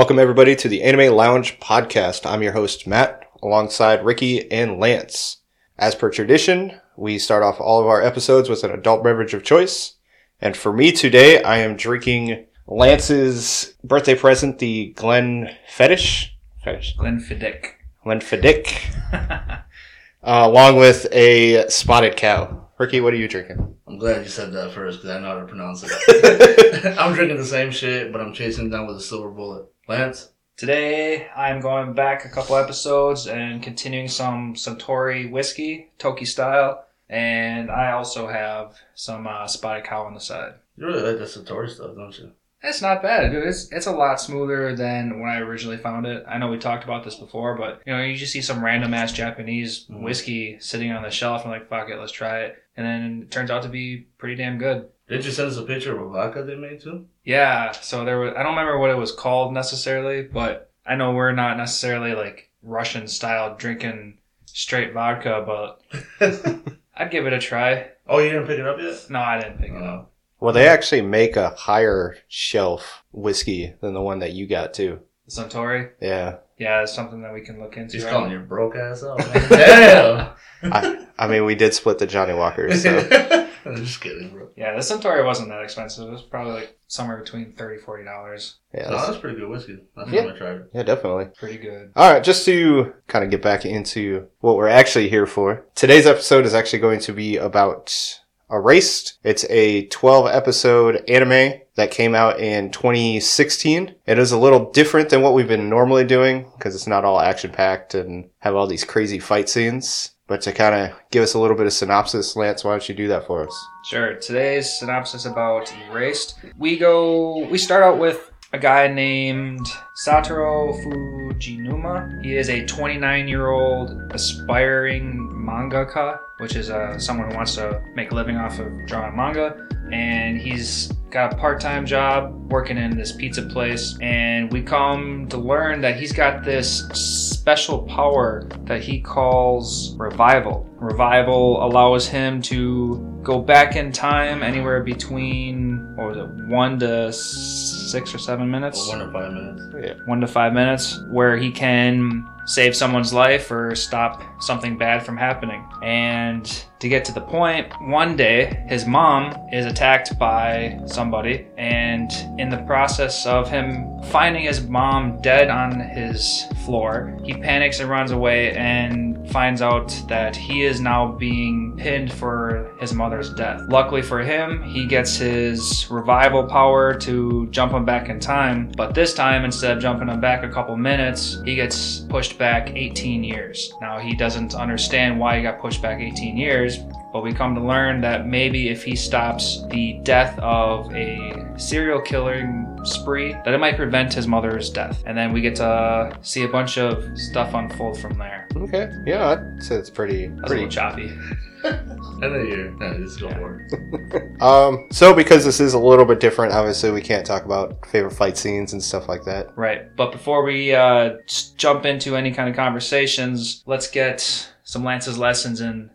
Welcome, everybody, to the Anime Lounge podcast. I'm your host, Matt, alongside Ricky and Lance. As per tradition, we start off all of our episodes with an adult beverage of choice. And for me today, I am drinking Lance's birthday present, the Glen Fetish. Fetish? Glenfiddich. Glenfiddich. uh, along with a spotted cow. Ricky, what are you drinking? I'm glad you said that first because I know how to pronounce it. I'm drinking the same shit, but I'm chasing it down with a silver bullet. Lance? Today, I'm going back a couple episodes and continuing some Suntory whiskey, Toki style, and I also have some uh, spotted cow on the side. You really like the Satori stuff, don't you? It's not bad, dude. It's it's a lot smoother than when I originally found it. I know we talked about this before, but you know, you just see some random ass Japanese Mhm. whiskey sitting on the shelf, and like, fuck it, let's try it. And then it turns out to be pretty damn good. Did you send us a picture of a vodka they made too? Yeah, so there was I don't remember what it was called necessarily, but I know we're not necessarily like Russian style drinking straight vodka, but I'd give it a try. oh, you didn't pick it up yet? No, I didn't pick it Oh. up. Well, they actually make a higher shelf whiskey than the one that you got, too. The Suntory? Yeah. Yeah, it's something that we can look into. He's right? calling your broke ass out. man. Damn! I, I mean, we did split the Johnnie Walkers, so. I'm just kidding, bro. Yeah, the Suntory wasn't that expensive. It was probably like somewhere between 30 40 dollars. Yeah, No, that's- that's pretty good whiskey. That's Yeah. when I tried it. yeah, definitely. Pretty good. All right, just to kind of get back into what we're actually here for. Today's episode is actually going to be about Erased. It's a 12 episode anime that came out in 2016. It is a little different than what we've been normally doing because it's not all action packed and have all these crazy fight scenes. But to kind of give us a little bit of synopsis, Lance, why don't you do that for us? Sure. Today's synopsis about Erased. We go. We start out with a guy named Satoru Fujinuma. He is a 29 year old aspiring mangaka, which is uh, someone who wants to make a living off of drawing manga. And he's got a part time job working in this pizza place. And we come to learn that he's got this special power that he calls revival. Revival allows him to go back in time anywhere between, what was it, one to six or seven minutes? Well, one to five minutes. Yeah. One to five minutes where he can save someone's life or stop something bad from happening. And to get to the point, one day his mom is attacked by somebody, and in the process of him finding his mom dead on his floor, he panics and runs away and finds out that he is now being pinned for his mother's death. Luckily for him, he gets his revival power to jump him back in time, but this time instead of jumping him back a couple minutes, he gets pushed back 18 years. Now he doesn't understand why he got pushed back 18 years, but we come to learn that maybe if he stops the death of a serial killing spree, that it might prevent his mother's death. And then we get to see a bunch of stuff unfold from there. Okay. Yeah, I'd say it's pretty, That's pretty choppy. And then you're, yeah, just go Yeah. for it. Um, so because this is a little bit different, obviously we can't talk about favorite fight scenes and stuff like that. Right. But before we uh, jump into any kind of conversations, let's get some Lance's lessons in.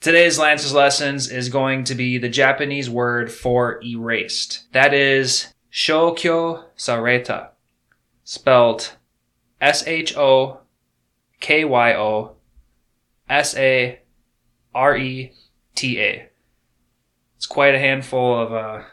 Today's Lance's lessons is going to be the Japanese word for erased. That is shokyo sareta, spelled S H O K Y O S A R E T A. It's quite a handful of uh,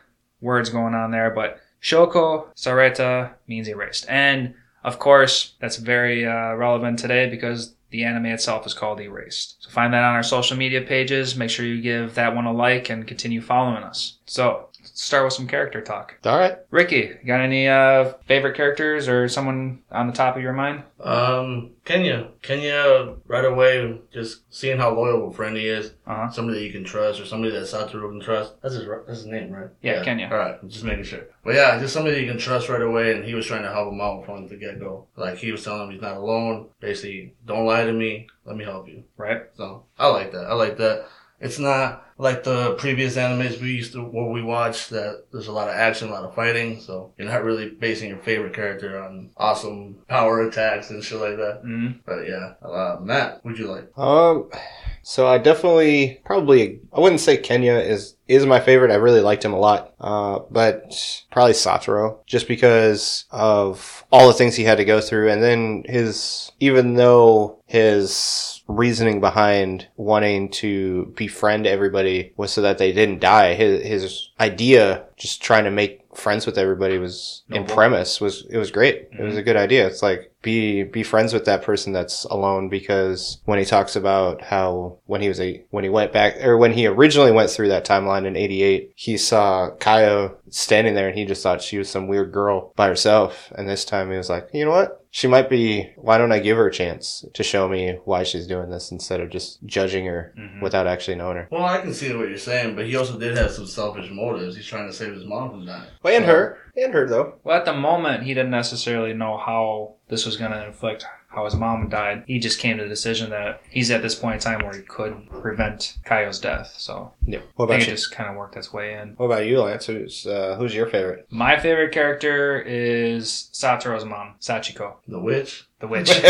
words going on there, but Shokyo Sareta means erased. And of course, that's very uh, relevant today because the anime itself is called Erased. So find that on our social media pages. Make sure you give that one a like and continue following us. So start with some character talk. All right. Ricky, you got any uh, favorite characters or someone on the top of your mind? Um, Kenya. Kenya, right away, just seeing how loyal of a friend he is. Uh huh. Somebody that you can trust or somebody that Satoru can trust. That's his, that's his name, right? Yeah, Kenya. All right, just making sure. But yeah, just somebody you can trust right away, and he was trying to help him out from the get go. Like he was telling him he's not alone. Basically, don't lie to me. Let me help you. Right. So I like that. I like that. It's not like the previous animes we used to, what we watched, that there's a lot of action, a lot of fighting, so you're not really basing your favorite character on awesome power attacks and shit like that. Mhm. But yeah, uh, Matt, what'd you like? Um, so I definitely probably I wouldn't say Kenya is is my favorite. I really liked him a lot. Uh, but probably Satoru, just because of all the things he had to go through, and then his even though his reasoning behind wanting to befriend everybody was so that they didn't die. His his idea, just trying to make friends with everybody, was in Noble. premise was it was great. It was mm-hmm. a good idea. It's like be be friends with that person that's alone because when he talks about how when he was a when he went back or when he originally went through that timeline in 88 he saw Kayo standing there and he just thought she was some weird girl by herself and this time he was like you know what she might be why don't I give her a chance to show me why she's doing this instead of just judging her Mhm. without actually knowing her Well, I can see what you're saying, but he also did have some selfish motives. He's trying to save his mom from dying. well, and her and her though Well, at the moment, he didn't necessarily know how this was going to inflict how his mom died. He just came to the decision that he's at this point in time where he could prevent Kayo's death. So yeah what I think about it you just kind of worked its way in. what about you Lance who's uh, who's your favorite My favorite character is Satoru's mom, Sachiko, The witch. the witch.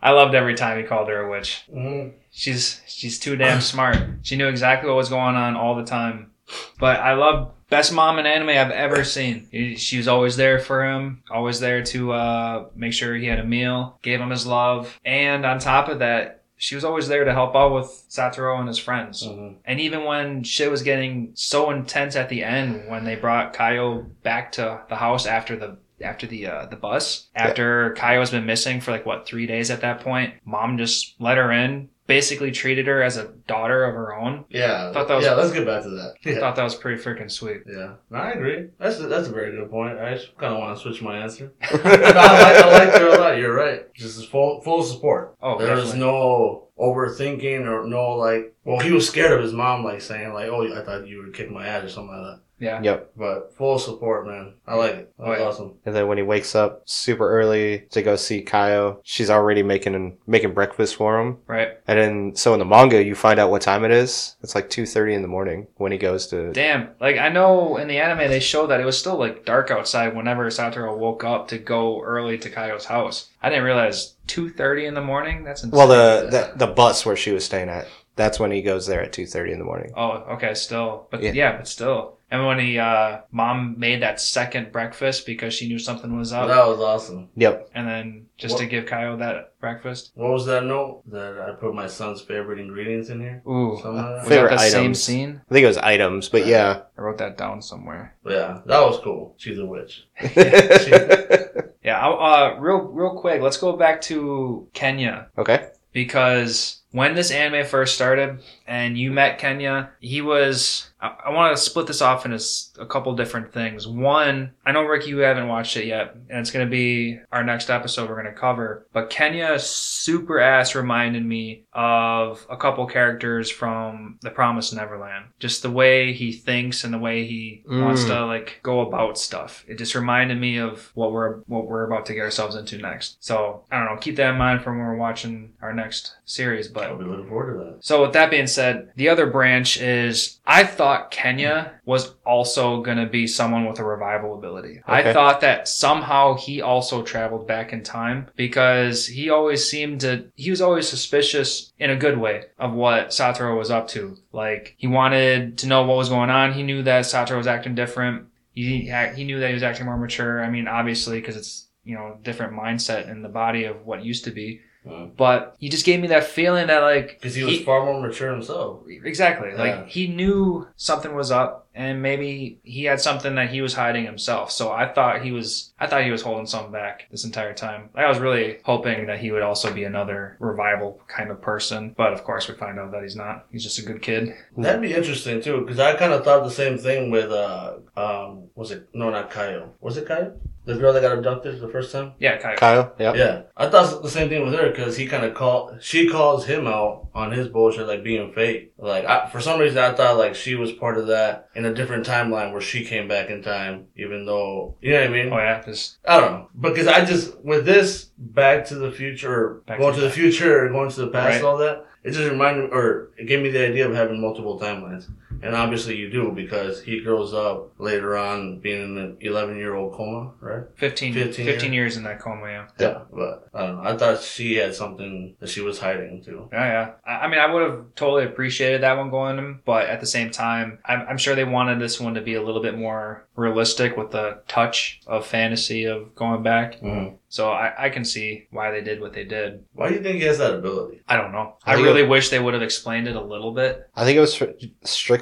I loved every time he called her a witch. Mm-hmm. She's she's too damn smart. She knew exactly what was going on all the time. But I love best mom in anime I've ever seen. She was always there for him, always there to uh, make sure he had a meal, gave him his love, and on top of that, she was always there to help out with Satoru and his friends. Mm-hmm. And even when shit was getting so intense at the end, when they brought Kayo back to the house after the after the uh, the bus, after Kayo's been missing for like what three days at that point, mom just let her in, basically treated her as a daughter of her own. Yeah. Thought that was- yeah, let's get back to that. Yeah. thought that was pretty freaking sweet. Yeah, no, I agree. That's a, that's a very good point. I just kind of want to switch my answer. I, like, I liked her a lot. You're right. Just full full support. Oh, There's definitely. no overthinking or no like. Well, he was scared of his mom, like saying like, "Oh, I thought you would kick my ass" or something like that. Yeah. yep But full support, man. I like it. That Oh, yeah. awesome. And then when he wakes up super early to go see Kayo, she's already making making breakfast for him. Right. And then so in the manga, you find out what time it is. It's like two thirty in the morning when he goes to. Damn. Like I know in the anime they show that it was still like dark outside whenever Satoru woke up to go early to Kayo's house. I didn't realize two thirty in the morning. That's insane. Well, the, the the bus where she was staying at. That's when he goes there at two thirty in the morning. Oh, okay, still. But Yeah. yeah, but still. And when he uh mom made that second breakfast because she knew something was up that was awesome. Yep. and then just to give Kyle that breakfast. What was that note that I put my son's favorite ingredients in here? Ooh. Like that. Was Favorite that the same scene? I think it was items, but yeah. I wrote that down somewhere. Yeah, that was cool. She's a witch. Yeah, I'll, uh real real quick, let's go back to Kenya. okay. because when this anime first started and you met Kenya, he was. I, I want to split this off into a couple different things. One, I know Ricky, you haven't watched it yet, and it's going to be our next episode we're going to cover. But Kenya super ass reminded me of a couple characters from The Promised Neverland. Just the way he thinks and the way he wants Mm. to like go about stuff. It just reminded me of what we're what we're about to get ourselves into next. So I don't know. Keep that in mind for when we're watching our next series. But I'll be looking forward to that. so with that being said, the other branch is I thought Kenya was also gonna be someone with a revival ability. I thought that somehow he also traveled back in time because he always seemed to he was always suspicious in a good way of what Satoru was up to. Like he wanted to know what was going on. He knew that Satoru was acting different. He he knew that he was acting more mature. I mean, obviously because it's you know different mindset in the body of what used to be. Mm. But he just gave me that feeling that like Because he was far more mature himself. Exactly. Yeah. Like he knew something was up and maybe he had something that he was hiding himself. So I thought he was I thought he was holding something back this entire time. I was really hoping that he would also be another revival kind of person, but of course we find out that he's not. He's just a good kid. That'd be interesting too, because I kind of thought the same thing with uh um was it no not Kyle, was it Kayo the girl that got abducted the first time Yeah, Kyle. Kyle. Yep. yeah I thought the same thing with her because he kind of called she calls him out on his bullshit like being fake like I, for some reason I thought like she was part of that in a different timeline where she came back in time even though you know what I mean Oh yeah, Cause, I don't know because I just with this Back to the Future, Back going to to the the future, or going to the past, Right. all that. it just reminded, me, or it gave me the idea of having multiple timelines. And obviously you do because he grows up later on being in an 11 year old coma, right? 15, 15 15, years in that coma, yeah. Yeah. But I don't know. I thought she had something that she was hiding too. Yeah, yeah. I I mean, I would have totally appreciated that one going to but at the same time, I'm, I'm sure they wanted this one to be a little bit more realistic with the touch of fantasy of going back. Mm-hmm. So I, I can see why they did what they did. Why do you think he has that ability? I don't know. I I think really wish they would have explained it a little bit. I think it was stri-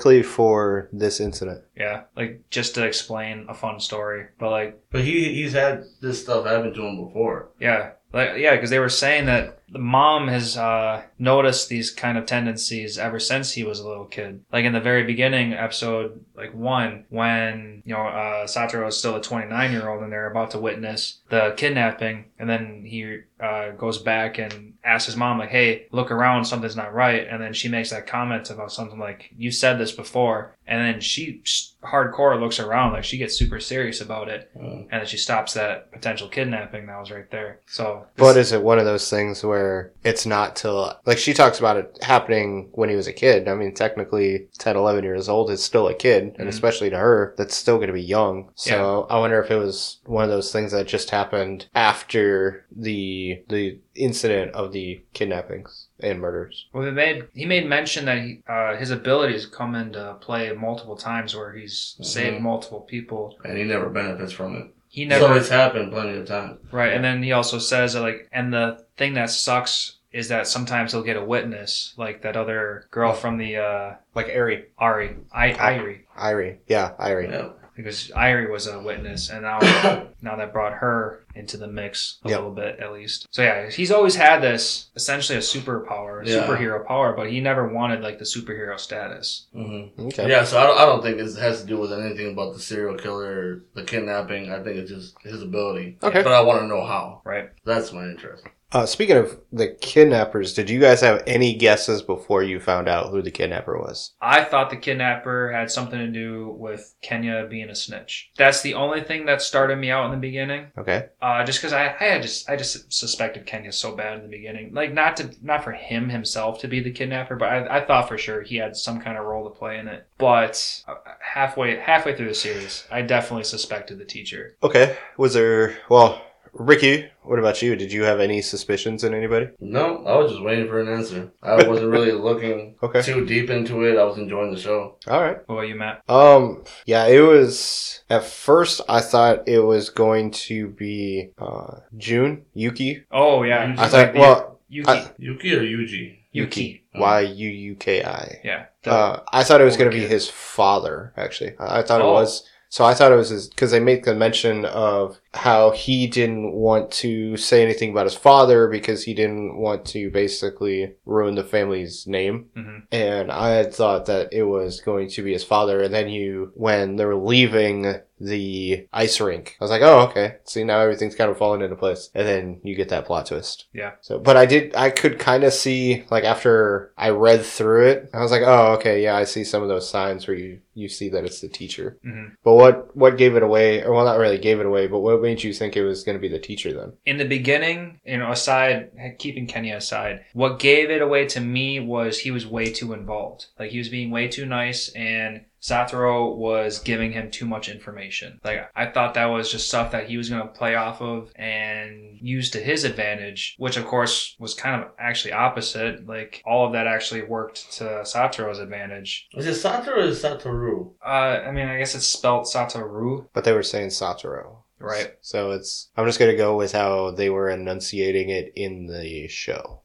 strictly for this incident. Yeah, like just to explain a fun story. But like, But he he's had this stuff happen to him before. yeah, like yeah, because they were saying that the mom has uh, noticed these kind of tendencies ever since he was a little kid. Like in the very beginning, episode like one, when you know uh, Satoru is still a 29 year old and they're about to witness the kidnapping, and then he uh, goes back and asks his mom like, "Hey, look around, something's not right," and then she makes that comment about something like, "You said this before," and then she hardcore looks around like she gets super serious about it, Mm. and then she stops that potential kidnapping that was right there. So, But is it one of those things where it's not till, like she talks about it happening when he was a kid. I mean, technically 10, 11 years old is still a kid. And Mhm. especially to her, that's still going to be young. So I wonder if it was one of those things that just happened after the, the incident of the kidnappings and murders. well, they made he made mention that he, uh, his abilities come into play multiple times where he's saved Mhm. multiple people. And he never benefits from it. He Never. never So it's happened plenty of times. right, and then he also says that like, and the thing that sucks is that sometimes he'll get a witness, like that other girl from the uh, Like Ari. Ari, I, Airi. Airi. Yeah, Airi. Yeah. Because Airi was a witness, and now now that brought her into the mix a Yep. little bit at least. So yeah, he's always had this essentially a superpower, a Yeah. superhero power, but he never wanted like the superhero status. hmm Okay. Yeah, so I don't, I don't think it has to do with anything about the serial killer or the kidnapping. I think it's just his ability. Okay. But I want to know how. Right. That's my interest. Uh, speaking of the kidnappers, did you guys have any guesses before you found out who the kidnapper was? I thought the kidnapper had something to do with Kenya being a snitch. That's the only thing that started me out in the beginning. Okay. Uh, just because I, I had just I just suspected Kenya so bad in the beginning, like not to not for him himself to be the kidnapper, but I, I thought for sure he had some kind of role to play in it. But uh, halfway halfway through the series, I definitely suspected the teacher. Okay. Was there, well, Ricky, what about you? Did you have any suspicions in anybody? No, I was just waiting for an answer. I wasn't really looking Okay. too deep into it. I was enjoying the show. All right. What about you, Matt? Um, yeah, it was, at first I thought it was going to be, uh, June, Yuki. Oh yeah, I thought- well, Yuki, I- Yuki or Yuji? Yuki, Y-U-U-K-I. yeah. Uh, I thought it was going to be his father, actually. I I thought it Oh. was. So I thought it was because they make the mention of how he didn't want to say anything about his father because he didn't want to basically ruin the family's name. Mhm. And I had thought that it was going to be his father. And then you, when they were leaving the ice rink, I was like, oh, okay. See, now everything's kind of falling into place. And then you get that plot twist. Yeah. So, but I did, I could kind of see, like, after I read through it, I was like, oh, okay, yeah, I see some of those signs where you, you see that it's the teacher. Mhm. But what, what gave it away, or well, not really gave it away, but what made you think it was going to be the teacher then? in the beginning, you know, aside keeping Kenya aside, what gave it away to me was he was way too involved. Like he was being way too nice and Satoru was giving him too much information. Like I thought that was just stuff that he was going to play off of and use to his advantage, which of course was kind of actually opposite. Like all of that actually worked to Satoru's advantage. Is it Satoru or is Satoru? Uh, I mean, I guess it's spelled Satoru, But they were saying Satoru. right? So it's, I'm just going to go with how they were enunciating it in the show.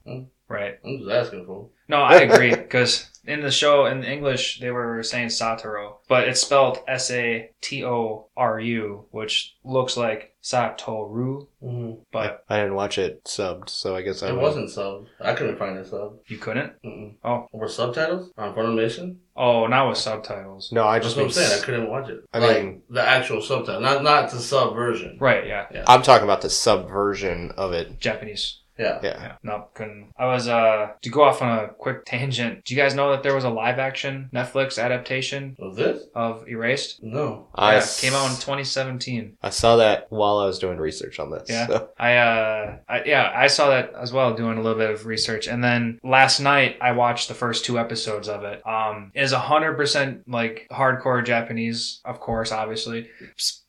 Right. I'm just asking for. No, I agree because in the show in English they were saying Satoru, but it's spelled S A T O R U, which looks like Satoru, Mm-hmm. but I didn't watch it subbed, so I guess I It would- wasn't sub. I couldn't find a sub. you couldn't. Mm-mm. Oh. Were subtitles on Funimation? Oh, not with subtitles. No, I That's just what I'm saying. I s- couldn't watch it. I like mean- the actual subtitle, not not the sub version. Right? Yeah, Yeah. I'm talking about the subversion of it. Japanese. Yeah. Yeah. Yeah, no, couldn't. I was uh to go off on a quick tangent. Do you guys know that there was a live action Netflix adaptation Was this? of Erased? No. I yeah, s- came out in 2017. I saw that while I was doing research on this. Yeah. so. I uh I, yeah, I saw that as well doing a little bit of research. And then last night I watched the first two episodes of it. Um it is 100% like hardcore Japanese, of course, obviously.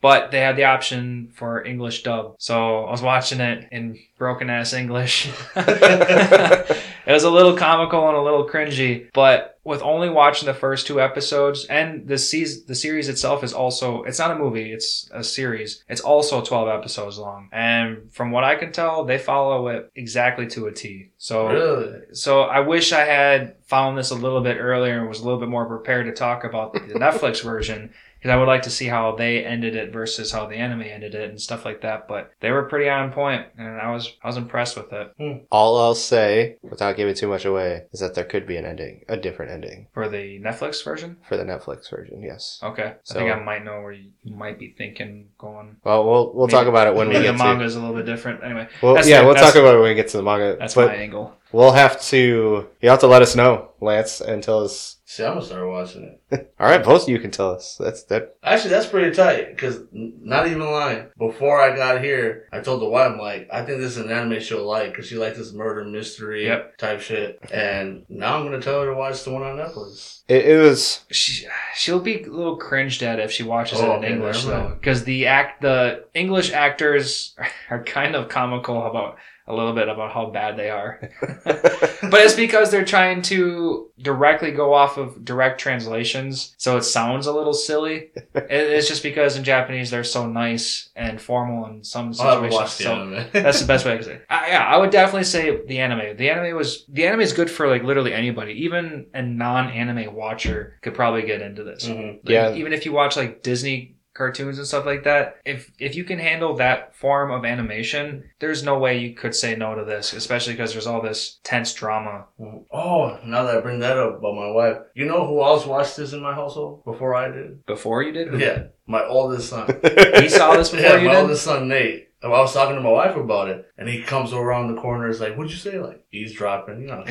But they had the option for English dub. So I was watching it in broken ass English. it was a little comical and a little cringy, but with only watching the first two episodes and the season, the series itself is also it's not a movie, it's a series. It's also 12 episodes long. And from what I can tell, they follow it exactly to a T. So Really? so I wish I had found this a little bit earlier and was a little bit more prepared to talk about the Netflix version because I would like to see how they ended it versus how the anime ended it and stuff like that. But they were pretty on point, and I was I was impressed with it hmm. All I'll say, without giving too much away, is that there could be an ending, a different ending for the Netflix version. for the Netflix version. Yes. Okay, So- I think I might know where you might be thinking going. Well, we'll we'll Maybe- talk about it when we get the to. manga is a little bit different. Anyway, Well, yeah, the- we'll that's- talk about it when we get to the manga. that's but my angle. we'll have to. You have to let us know, Lance, and tell us. See, I'm gonna start watching it. All right, both of you can tell us. That's that. Actually, that's pretty tight. Because not even lying, before I got here, I told the wife, I'm like, I think this is an anime she'll like because she likes this murder mystery Yep. type shit. And now I'm gonna tell her to watch the one on Netflix. It, it was. She she'll be a little cringed at if she watches Oh, it in okay, English though, because the act the English actors are kind of comical about a little bit about how bad they are. but it's because they're trying to directly go off of direct translations, so it sounds a little silly. It's just because in Japanese they're so nice and formal in some I'll have to situations. watch so anime. that's the best way I can say. it. Uh, yeah, I would definitely say the anime. The anime was the anime is good for like literally anybody, even a non-anime watcher could probably get into this. Mhm. Like, Yeah. even if you watch like Disney cartoons and stuff like that, if if you can handle that form of animation, there's no way you could say no to this, especially because there's all this tense drama. Oh, now that I bring that up about my wife, you know who else watched this in my household before I did? Before you did, Yeah, my oldest son. he saw this before yeah, you my did. My oldest son Nate. And I was talking to my wife about it, and he comes around the corner. Is like, "What'd you say?" Like eavesdropping, you know.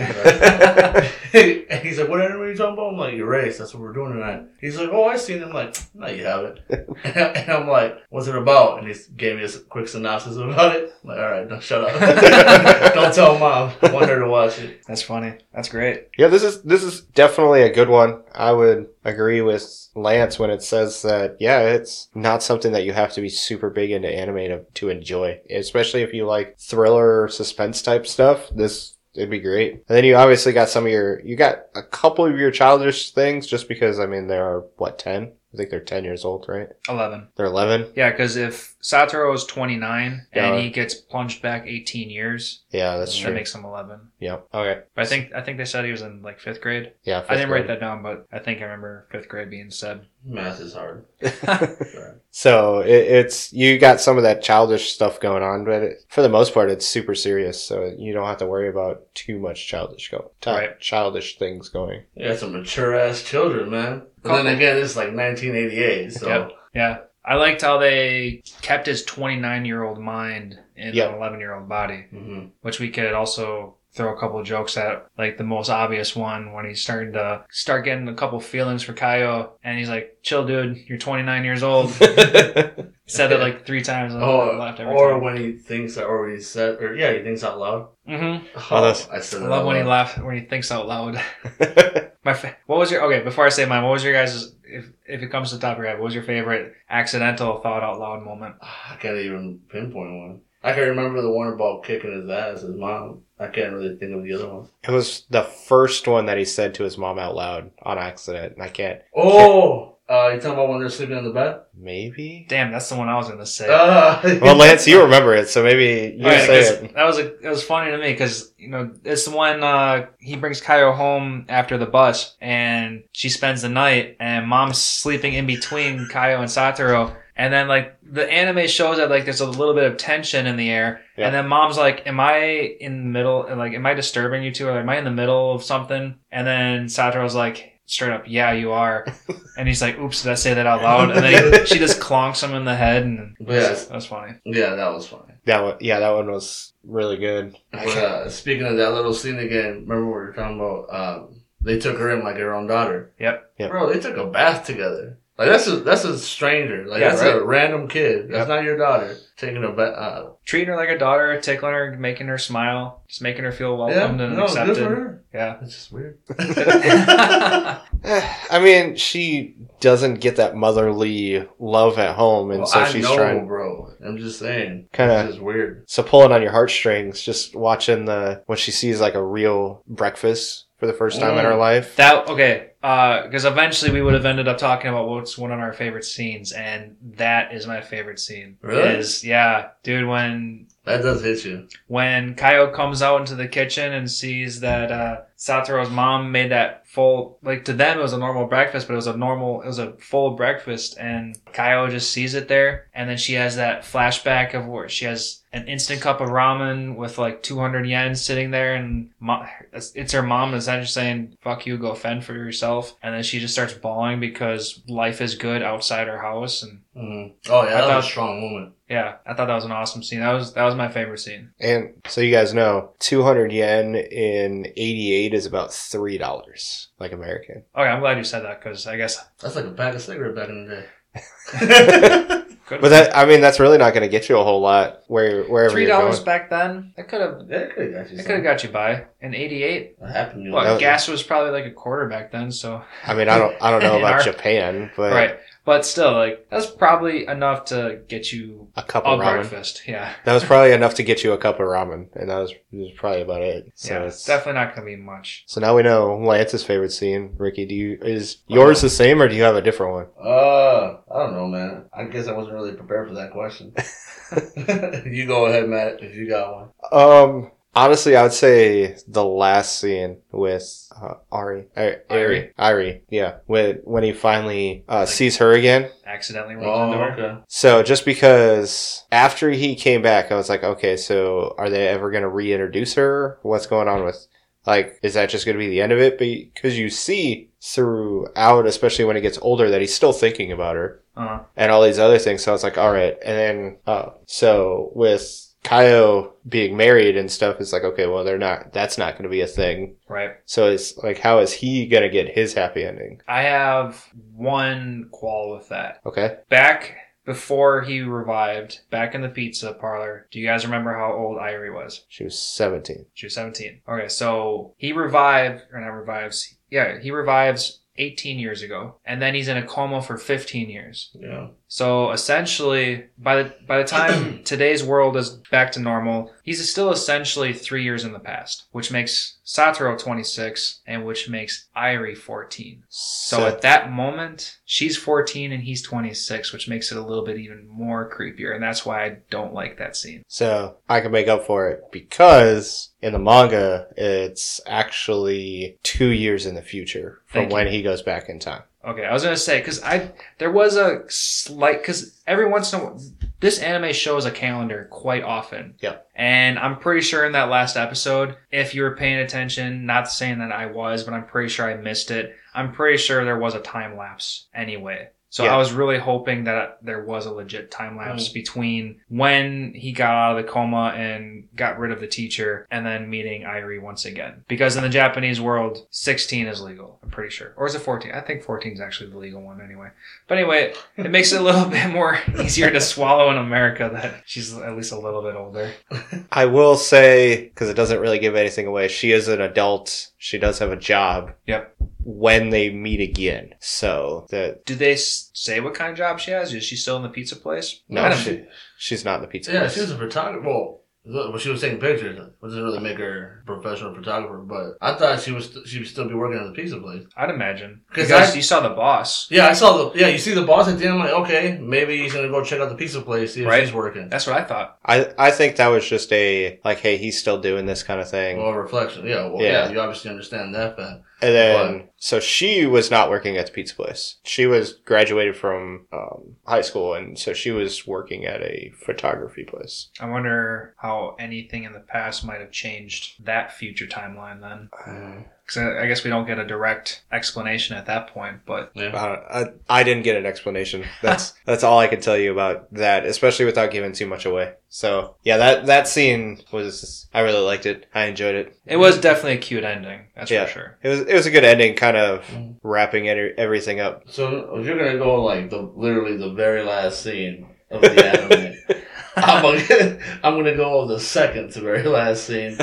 and he's like, "What anime are you talking about?" I'm like, "Erase." That's what we're doing tonight. He's like, "Oh, I seen it." I'm like, "No, you haven't." and I'm like, "What's it about?" And he gave me a quick synopsis about it. I'm like, all right, no, shut up. Don't tell mom. I want her to watch it. That's funny. That's great. Yeah, this is this is definitely a good one. I would agree with Lance when it says that yeah, it's not something that you have to be super big into anime to, to enjoy, especially if you like thriller suspense type stuff. This it'd be great. And then you obviously got some of your you got a couple of your childish things just because I mean there are what 10? I think they're 10 years old, right? Eleven. They're 11. Yeah, because if Satoru is 29 Yeah. and he gets plunged back 18 years, Yeah, that's true. that makes him 11. yeah. Okay. But I think I think they said he was in like fifth grade. Yeah. I didn't write that down, but I think I remember fifth grade being said. Math is hard. So it, it's you got some of that childish stuff going on, but it, for the most part, it's super serious. So you don't have to worry about too much childish go, ti- Right. childish things going. You got some mature ass children, man. But then again, it's like 1988, so Yep. Yeah, I liked how they kept his 29 year old mind in Yeah. an 11 year old body, hmm which we could also throw a couple of jokes at. Like the most obvious one when he's starting to start getting a couple feelings for Kayo, and he's like, "Chill, dude. You're 29 years old." Said it like three times, and I or, laughed every or time. when he thinks or he said or yeah, he thinks out loud. Mm-hmm. Oh, that's- I said I love out when he laughs when he thinks out loud. My fa- what was your okay? Before I say mine, what was your guys' if if it comes to the top of your head, what was your favorite accidental thought out loud moment? Ah, I can't even pinpoint one. I can remember the one about kicking his ass, his mom. I can't really think of the other one. it was the first one that he said to his mom out loud on accident, and I can't. Oh, uh, you talking about when they're sleeping on the bed? Maybe. Damn, that's the one I was gonna say. Uh, Well, Lance, you remember it, so maybe you Right, say 'cause it. That was a it was funny to me because you know it's the one uh, he brings Kayo home after the bus and she spends the night and mom's sleeping in between Kayo and Satoru and then like the anime shows that like there's a little bit of tension in the air Yeah. and then mom's like am I in the middle like am I disturbing you two or am I in the middle of something and then Satoru's like straight up yeah you are and he's like oops did I say that out loud and then he, she just clonks him in the head and Yes. that was funny yeah, that was funny. That one, yeah, that one was really good. But, uh, speaking of that little scene again, remember we were talking about? Um, they took her in like her own daughter. Yep. Yep. Bro, they took a bath together. Like that's a that's a stranger. Like Yeah, that's right. a random kid. That's Yep. not your daughter taking a bath. Uh, Treating her like a daughter, tickling her, making her smile, just making her feel yeah, welcomed and no, good accepted. for her. Yeah. It's just weird. I mean, she doesn't get that motherly love at home, and Well, so I she's know, trying bro. I'm just saying. Kinda- weird. so pulling on your heartstrings, just watching the when she sees like a real breakfast for the first time in her Mm. life. That okay, Uh, because eventually we would have ended up talking about what's one of our favorite scenes, and that is my favorite scene. Really? Is yeah, dude. When That does hit you. when Kayo comes out into the kitchen and sees that uh, Satoru's mom made that full like to them it was a normal breakfast, but it was a normal it was a full breakfast, and Kayo just sees it there, and then she has that flashback of where she has an instant cup of ramen with like 200 yen sitting there, and mo- it's, her mom essentially saying "fuck you, go fend for yourself," and then she just starts bawling because life is good outside her house, and hmm Oh yeah, I that was a strong moment. Yeah, I thought that was an awesome scene. That was that was my favorite scene. And so you guys know, 200 yen in 88 is about $3, like American. Okay, I'm glad you said that because I guess That's like a pack of cigarette back in the day. But that, I mean, that's really not going to get you a whole lot where, wherever three dollars back then. That could have Yeah, it could have got you. that could have got you by. In '88, What happened? Well, gas was probably like a quarter back then. So I mean, I don't, I don't know about our- Japan, but right, but still, like that's probably enough to get you a cup of ramen. breakfast. Yeah, That was probably enough to get you a cup of ramen, and that was, was probably about it. So yeah, it's it's definitely not gonna be much. So now we know Lance's favorite scene. Ricky, do you is yours the same or do you have a different one? Uh, I don't know, man. I guess I wasn't really prepared for that question. you go ahead, Matt, if you got one. Um, honestly, I would say the last scene with uh, Ari, Ari, Ari, Ari, yeah, when when he finally uh, sees her again. Accidentally runs Oh, into her. okay. So just because after he came back, I was like, okay, so are they ever going to reintroduce her? What's going on with like, is that just going to be the end of it? Because you see throughout, especially when he gets older, that he's still thinking about her. Uh, and all these other things. So I was like, all right. And then, uh, so with Kayo being married and stuff, is like, okay, well, they're not, that's not going to be a thing. right. So it's like, how is he going to get his happy ending? I have one qual with that. Okay. Back before he revived, back in the pizza parlor. Do you guys remember how old Airi was? She was 17. She was 17. Okay, so he revived, or not revives, yeah, he revives 18 years ago. And then he's in a coma for 15 years. Yeah. So essentially, by the, by the time today's world is back to normal, he's still essentially three years in the past, which makes Satoru 26 and which makes Airi 14. So at that moment, she's 14 and he's 26, which makes it a little bit even more creepier. And that's why I don't like that scene. So I can make up for it because in the manga, it's actually two years in the future from Thank when you. he goes back in time. Okay, I was gonna say because I there was a slight because every once in a while this anime shows a calendar quite often. Yep. And I'm pretty sure in that last episode, if you were paying attention, not saying that I was, but I'm pretty sure I missed it. I'm pretty sure there was a time lapse anyway. So Yeah. I was really hoping that there was a legit time lapse mm. between when he got out of the coma and got rid of the teacher and then meeting Airi once again. Because in the Japanese world, 16 is legal, I'm pretty sure. Or is it 14? I think 14 is actually the legal one anyway. But anyway, it makes it a little bit more easier to swallow in America that she's at least a little bit older. I will say, because it doesn't really give anything away, she is an adult. She does have a job. Yep. When they meet again. So that, Do they say what kind of job she has? Is she still in the pizza place? No, don't- she, she's not in the pizza. Yeah, place. she was a photographer. Well, well, she was taking pictures. It doesn't really make her a professional photographer, but I thought she was she would still be working at the pizza place. I'd imagine Because I- you saw the boss. Yeah, I saw the yeah. You see the boss at the end. I'm like, okay, maybe he's gonna go check out the pizza place, see if Right. she's working. That's what I thought. I, I think that was just a, like, hey, he's still doing this kind of thing. Well, reflection. Yeah, well, Yeah. yeah. You obviously understand that fact. And then, so she was not working at the pizza place. She was graduated from um, high school, and so she was working at a photography place. I wonder how anything in the past might have changed that future timeline then. 'Cause I I guess we don't get a direct explanation at that point, but Yeah. Uh, I, I didn't get an explanation. That's that's all I can tell you about that, especially without giving too much away. So yeah, that that scene was I really liked it. I enjoyed it. it was definitely a cute ending. That's Yeah. for sure. It was it was a good ending, kind of Mhm. wrapping it, everything up. So you're gonna go like the literally the very last scene of the anime, I'm gonna I'm gonna go with the second to very last scene.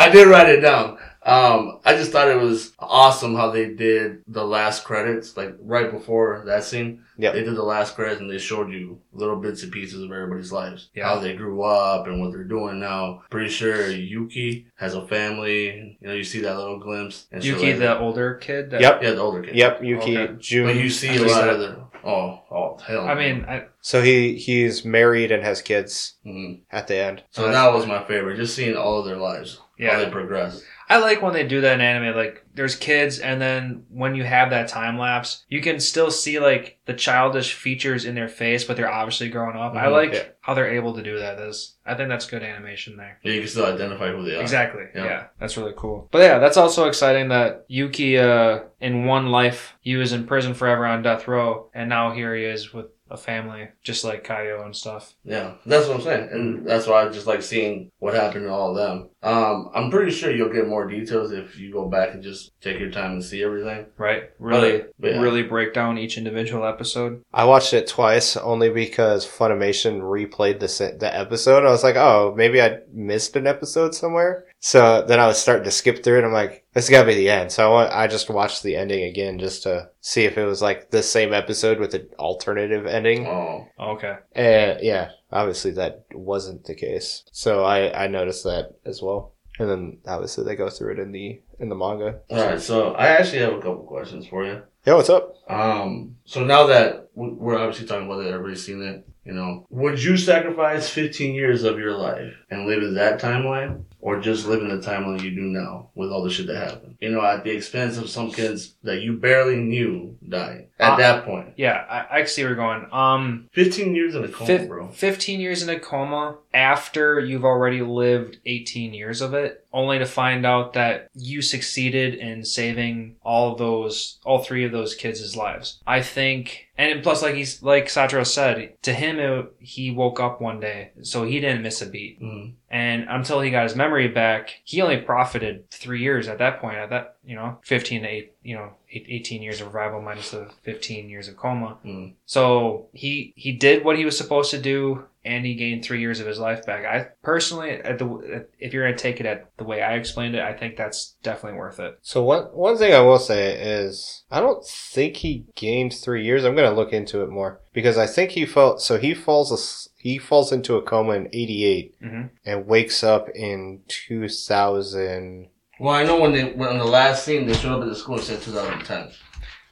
I did write it down. Um, I just thought it was awesome how they did the last credits, like right before that scene. Yeah. They did the last credits and they showed you little bits and pieces of everybody's lives. Yeah. How they grew up and what they're doing now. Pretty sure Yuki has a family. You know, you see that little glimpse. and Yuki, like the that. older kid. That, Yep. Yeah, the older kid. Yep, Yuki Okay. June. But you see I a lot that. of the. Oh, oh, hell. I mean, I, so he he's married and has kids Mhm. at the end. So that was my favorite. Just seeing all of their lives. Yeah. How they progress. I like when they do that in anime. Like, there's kids, and then when you have that time lapse, you can still see like the childish features in their face, but they're obviously growing up. I Mhm, like yeah. how they're able to do that. That's, I think that's good animation there. Yeah, you can still identify who they are. Exactly. Yeah. Yeah. that's really cool. But yeah, that's also exciting that Yuki, uh, in one life, he was in prison forever on death row, and now here he is with a family, just like Kayo and stuff. Yeah, that's what I'm saying, and that's why I just like seeing what happened to all of them. Um, I'm pretty sure you'll get more details if you go back and just take your time and see everything. Right? Really, But, yeah. really break down each individual episode. I watched it twice only because Funimation replayed the se- the episode. I was like, oh, maybe I missed an episode somewhere. So then I was starting to skip through it. I'm like, this got to be the end. So I, want, I just watched the ending again just to see if it was like the same episode with an alternative ending. Oh. oh, Okay. And yeah, obviously that wasn't the case. So I, I noticed that as well. And then obviously they go through it in the in the manga. all right. So I actually have a couple questions for you. Yeah, what's up? Um, so now that we- we're obviously talking about that, everybody's seen it. You know, would you sacrifice 15 years of your life and live in that timeline, or just live in the timeline you do now with all the shit that happened? You know, at the expense of some kids that you barely knew dying at Uh, that point. Yeah, I, I can see where you're going. Um, 15 years in a coma, fif- bro. 15 years in a coma after you've already lived 18 years of it, only to find out that you succeeded in saving all of those, all three of those kids' lives. I think, and plus, like he's, like Satoru said, to him, it, he woke up one day, so he didn't miss a beat. Mhm. And until he got his memory back, he only profited three years at that point. At that, you know, 15 to eight, you know, eight- 18 years of revival minus the 15 years of coma. Mm. So he he did what he was supposed to do, and he gained three years of his life back. I personally, at the if you're gonna take it at the way I explained it, I think that's definitely worth it. So one one thing I will say is I don't think he gained three years. I'm gonna look into it more because I think he felt so he falls as- he falls into a coma in '88 hmm and wakes up in 2000. Well, I know when they when on the last scene they showed up at the school and said 2010.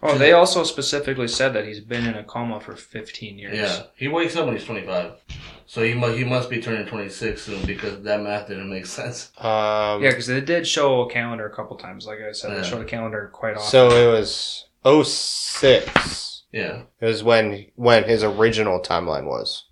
Oh, they also specifically said that he's been in a coma for 15 years. Yeah, he wakes up when he's 25, so he must he must be turning 26 soon because that math didn't make sense. Um, Yeah, because they did show a calendar a couple times. Like I said, Yeah. they showed a calendar quite often. so it was 06. Yeah, It was when when his original timeline was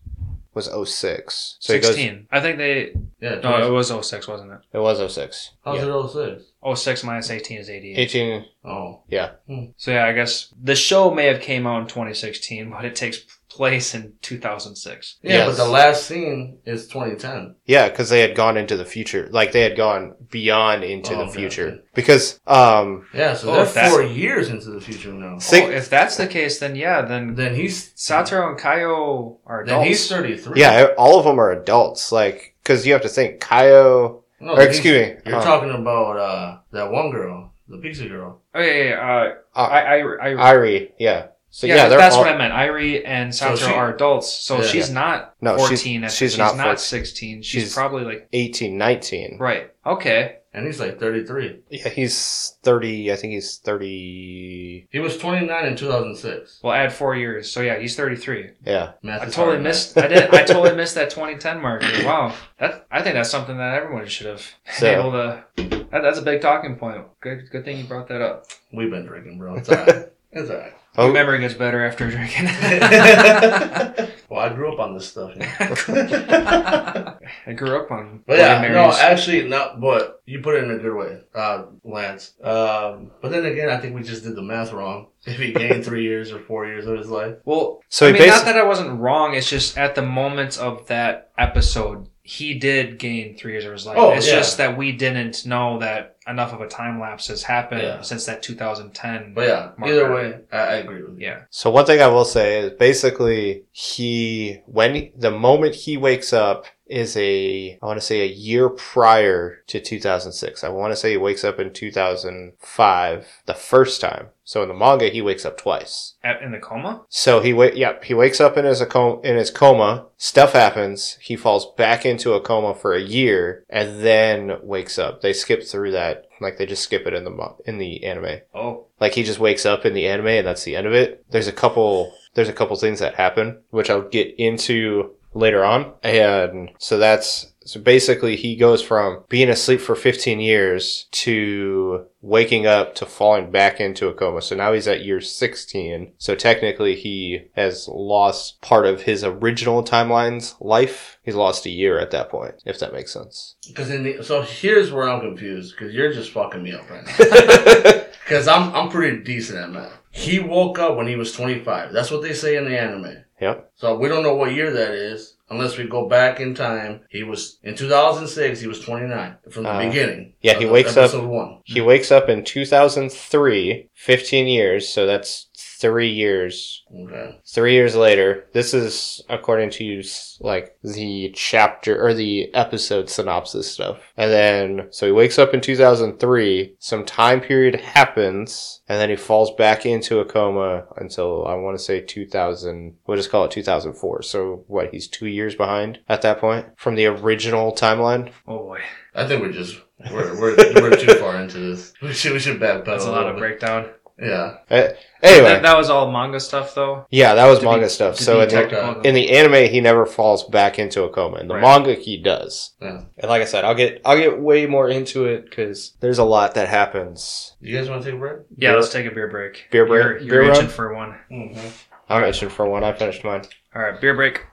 was 06. So he goes. 16. I think they. yeah. No, it was 06, wasn't it? It was 06. How's yeah. it 06? 06 minus 18 is 88. 18. Oh, Yeah. So yeah, I guess the show may have came out in 2016, but it takes place in 2006. yeah, Yes. but the last scene is 2010. Yeah, because they had gone into the future. Like they had gone beyond into Oh, the okay, future. okay. Because um, Yeah, so Oh, they're that's- four years into the future now. Think- oh, if that's the case, then yeah, then Then he's Satoru and Kayo are then he's 33. yeah, all of them are adults. Like because you have to think Kayo. No, or excuse me. You're uh, talking about uh that one girl, the pixie girl. oh yeah, yeah, yeah, uh, Uh, I, I, I, Airi. Yeah. So yeah, yeah, they're that's all, what I meant. Airi and So she- are adults, so Yeah. she's not No, she's- 14. at- she's she's not not, 16. She's, She's- probably like 18, 19. right. Okay, And he's like 33. Yeah, he's 30. I think he's 30. He was 29 in 2006. we'll add four years. So yeah, he's 33. Yeah. Math I totally missed. I did. I totally missed that 2010 marker. Wow, that I think that's something that everyone should have been So- able to. Uh, that, that's a big talking point. Good, good thing you brought that up. We've been drinking, bro. It's alright. it's alright. Oh, Memory gets better after drinking. well, I grew up on this stuff. You know? I grew up on But yeah, Bloody no, actually, not. But you put it in a good way, uh, Lance. Um, but then again, I think we just did the math wrong. If he gained three years or four years of his life, Well, So I mean, basi- not that I wasn't wrong. It's just at the moments of that episode, he did gain three years of his life. Oh, it's yeah. just that we didn't know that enough of a time lapse has happened Yeah. since that 2010. but yeah, Marker. either way, I, I agree with you. yeah. So one thing I will say is basically he when he, the moment he wakes up is a I want to say a year prior to 2006. I want to say he wakes up in 2005 the first time. So in the manga he wakes up twice. At, in the coma? So he wa- yep, he wakes up in his a com- in his coma. Stuff happens. He falls back into a coma for a year and then wakes up. They skip through that like they just skip it in the in the anime. Oh. Like he just wakes up in the anime and that's the end of it. There's a couple there's a couple things that happen which I'll get into later on. And so that's so basically he goes from being asleep for 15 years to waking up to falling back into a coma. So now he's at year 16. So technically he has lost part of his original timeline's life. He's lost a year at that point, if that makes sense. Because in the so here's where I'm confused because you're just fucking me up right now. Because I'm I'm pretty decent at math. He woke up when he was 25. That's what they say in the anime. Yep. So we don't know what year that is unless we go back in time. He was in 2006. He was 29 from the Uh, beginning. yeah, he wakes up- one. He wakes up in 2003, 15 years, so that's three years. Okay. Three years later, this is according to like the chapter or the episode synopsis stuff. And then, so he wakes up in 2003, some time period happens, and then he falls back into a coma until I want to say 2000, we'll just call it 2004. So what, he's two years behind at that point from the original timeline? Oh boy. I think we're just we're we're, we're too far into this. We should we should backpedal. That's a lot little of bit. breakdown. Yeah. Uh, anyway, That, that was all manga stuff, though. yeah, that was to be- manga stuff. So in the, in the anime, he never falls back into a coma. In the Right. manga, he does. Yeah. And like I said, I'll get I'll get way more into it because there's a lot that happens. You guys want to take a break? yeah, beer- let's take a beer break. beer break- You're, you're itching run? for one. Mm-hmm. I'm itching for one. I finished mine. All right, beer break.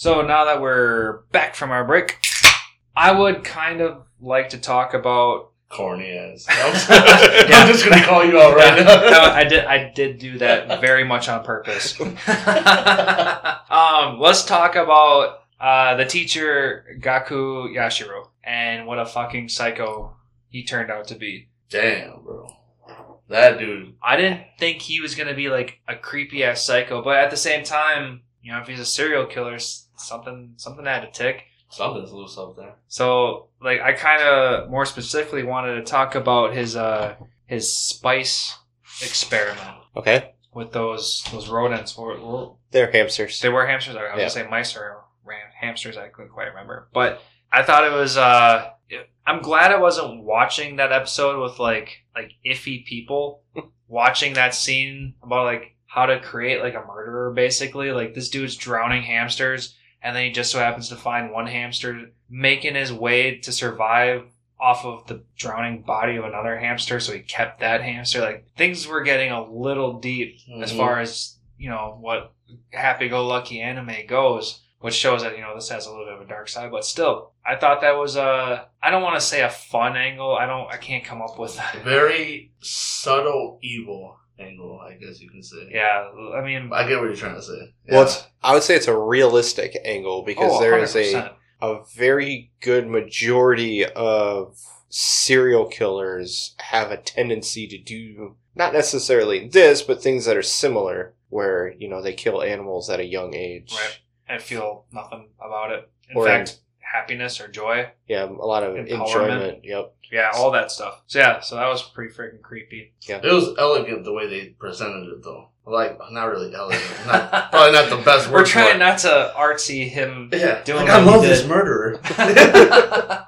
So now that we're back from our break, I would kind of like to talk about Corny ass. I'm just gonna call you out right Yeah, now. no, I did. I did do that very much on purpose. um, let's talk about uh, the teacher Gaku Yashiro and what a fucking psycho he turned out to be. Damn, bro. That dude. I didn't think he was gonna be like a creepy ass psycho, but at the same time, you know, if he's a serial killer, something something had to tick. Something's loose up there. So, like, I kind of more specifically wanted to talk about his uh his spice experiment Okay, with those those rodents. Were, were, they're hamsters. they were hamsters. I was Yeah. gonna say mice or ram, hamsters. I couldn't quite remember, but I thought it was. uh I'm glad I wasn't watching that episode with like like iffy people watching that scene about like how to create like a murderer. Basically, like this dude's drowning hamsters, and then he just so happens to find one hamster making his way to survive off of the drowning body of another hamster. So he kept that hamster. Like things were getting a little deep as Mhm. far as you know what happy-go-lucky anime goes which shows that you know this has a little bit of a dark side but still i thought that was a i don't want to say a fun angle i don't i can't come up with that. Very subtle evil angle, I guess you can say. yeah i mean I get what you're trying to say. Well, it's, I would say it's a realistic angle because oh, there is a a very good majority of serial killers have a tendency to do not necessarily this, but things that are similar, where you know they kill animals at a young age. right and feel nothing about it in Or- fact happiness or joy Yeah, a lot of enjoyment. Yep. yeah all that stuff so yeah so that was pretty freaking creepy Yeah. It was elegant the way they presented it, though. Like, not really elegant. Not, probably not the best word. we're for trying it. not to artsy him Yeah, doing like, I what he love this murderer.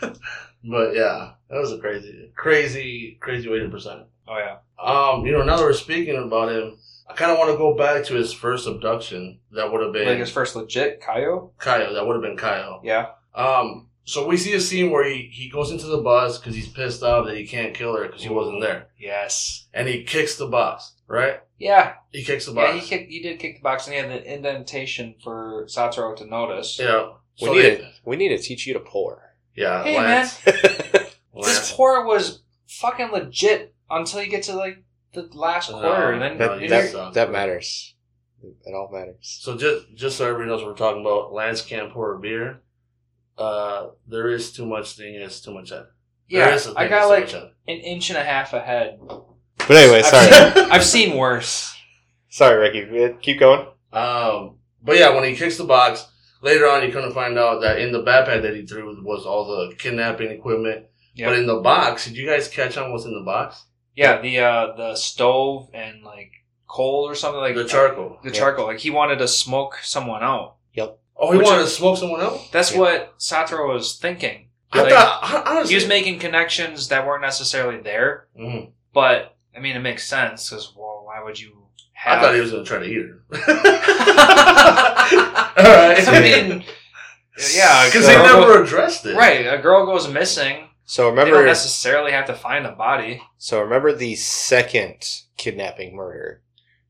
but yeah, that was a crazy, crazy, crazy way to present it. oh yeah Um, you know, now that we're speaking about him, I kind of want to go back to his first abduction. That would have been Like his first legit Kayo. Kyle. That would have been Kyle. Yeah. Um, so we see a scene where he, he goes into the bus because he's pissed off that he can't kill her because he wasn't there, Yes. and he kicks the box. Right? Yeah. He kicks the bus. Yeah, he kicked. He did kick the box, and he had the indentation for Satoru to notice. Yeah. We So need they- to we need to teach you to pour. Yeah. Hey, Lance, This pour was fucking legit until you get to like the last No, quarter, and then no, that you that, that matters. It all matters. So just just so everybody knows what we're talking about, Lance can't pour a beer. Uh, there is too much thing. It's too much head. There yeah, is a thing, I it's got too like much head. an inch and a half ahead. But anyway, sorry, I've seen worse. sorry, Ricky. Keep going. Um, but yeah, when he kicks the box, later on you come to find out that in the backpack that he threw was all the kidnapping equipment. Yep. But in the box, did you guys catch on what's in the box? Yeah, the uh the stove and like coal or something like the charcoal. The charcoal. Like he wanted to smoke someone out. Yep. Oh, he Which- wanted to smoke someone out. That's Yeah. what Satoru was thinking. I Like, thought honestly, he was making connections that weren't necessarily there, Mhm. but I mean, it makes sense because well, why would you I thought he was gonna try to eat her. All right. I mean, yeah, because a they never addressed it. right. A girl goes missing. So remember, They don't necessarily have to find a body. so remember the second kidnapping murder.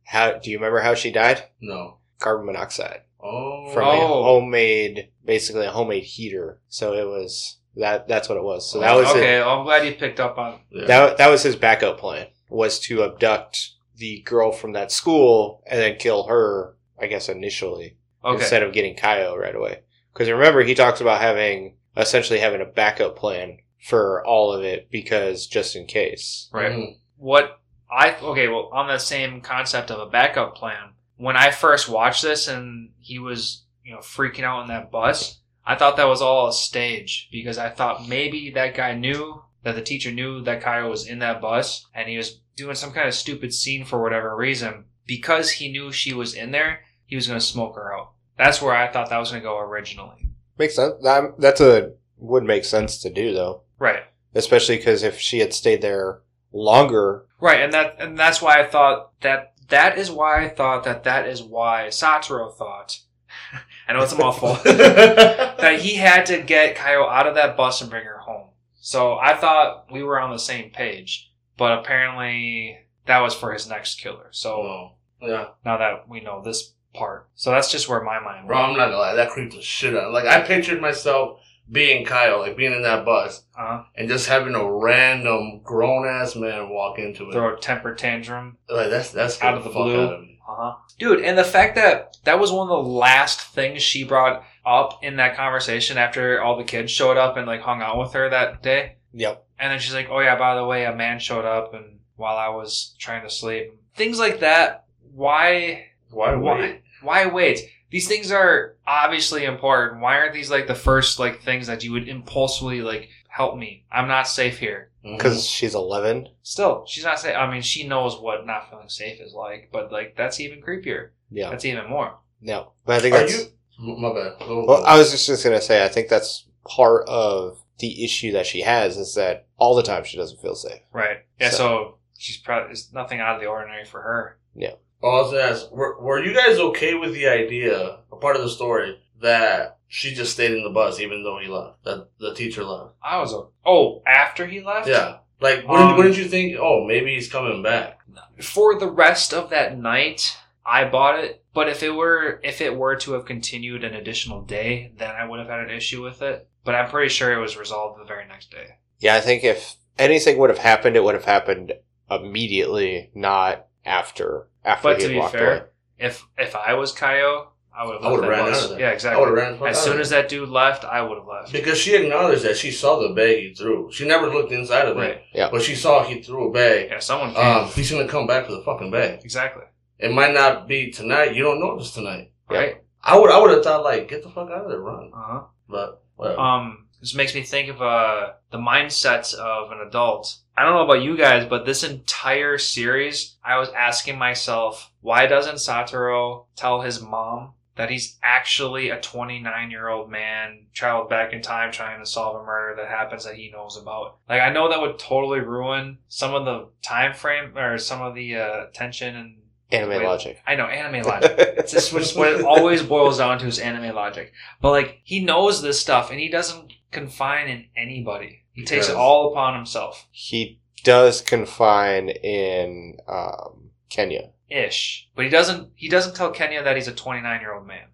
How do you remember how she died? No. Carbon monoxide Oh. from a Oh. homemade, basically a homemade heater. So it was that. That's what it was. So that was it. okay. Well, I'm glad you picked up on. Yeah. That that was his backup plan was to abduct the girl from that school and then kill her. I guess initially Okay. instead of getting Kayo right away. Because remember, he talks about having essentially having a backup plan for all of it because just in case. Right. Mhm. what I okay, well, on the same concept of a backup plan, when I first watched this and he was, you know, freaking out in that bus, I thought that was all a stage because I thought maybe that guy knew that the teacher knew that Kyle was in that bus and he was doing some kind of stupid scene for whatever reason. Because he knew she was in there, he was going to smoke her out. That's where I thought that was going to go originally. Makes sense. That that's a would make sense to do though, Right. especially because if she had stayed there longer, Right, and that and that's why I thought that that is why I thought that that is why Satoru thought. I know it's a mouthful. that he had to get Kayo out of that bus and bring her home. So I thought we were on the same page, but apparently that was for his next killer. So Oh. Yeah. now that we know this part, so that's just where my mind Bro, went. I'm not gonna lie, that creeped the shit out. Like I pictured myself being Kyle, like being in that bus Uh, and just having a random grown ass man walk into it. throw a temper tantrum. Like that's that's Out of the fuck blue. out of me. Uh-huh. Dude, and the fact that that was one of the last things she brought up in that conversation after all the kids showed up and like hung out with her that day. yep. And then she's like, "Oh yeah, by the way, a man showed up and while I was trying to sleep." Things like that. Why Why why wait? why wait? These things are obviously important. Why aren't these like the first like things that you would impulsively like help me? I'm not safe here. Mhm. Because she's eleven. Still, she's not safe. I mean, she knows what not feeling safe is like, but like that's even creepier. Yeah. That's even more. No. But I think Are that's. you? My bad. Go- Well, I was just, just gonna say, I think that's part of the issue that she has is that all the time she doesn't feel safe. Right. Yeah. So- So, she's probably it's nothing out of the ordinary for her. Oh, I was gonna ask, were, were you guys okay with the idea, a part of the story, that she just stayed in the bus even though he left, that the teacher left? I was. o- Oh, after he left. Yeah. Like, wouldn't, Um, wouldn't you think, oh, maybe he's coming back? For the rest of that night, I bought it. But if it were if it were to have continued an additional day, then I would have had an issue with it. But I'm pretty sure it was resolved the very next day. Yeah, I think if anything would have happened, it would have happened immediately, not after after But he to be fair, away. if if I was Kayo, I would have I left ran out of there. Yeah, exactly. I would have ran As soon as that dude left, I would have left. Because she acknowledged that she saw the bag he threw. She never looked inside of Right. it. But she saw he threw a bag. Yeah, someone came. Um, he's gonna come back for the fucking bag. exactly. It might not be tonight. You don't know if it's tonight. Right. I would I would have thought like, get the fuck out of there, run. Uh huh. But whatever. Um, this makes me think of uh the mindsets of an adult. I don't know about you guys, but this entire series, I was asking myself, why doesn't Satoru tell his mom that he's actually a 29 year old man traveled back in time trying to solve a murder that happens that he knows about? Like, I know that would totally ruin some of the time frame or some of the uh, tension and Anime Wait. logic. I know anime logic. It's just what what it always boils down to is anime logic. But like he knows this stuff and he doesn't confine in anybody. He takes it all upon himself. he does confine in um, Kenya. Ish. But he doesn't he doesn't tell Kenya that he's a 29 year old man.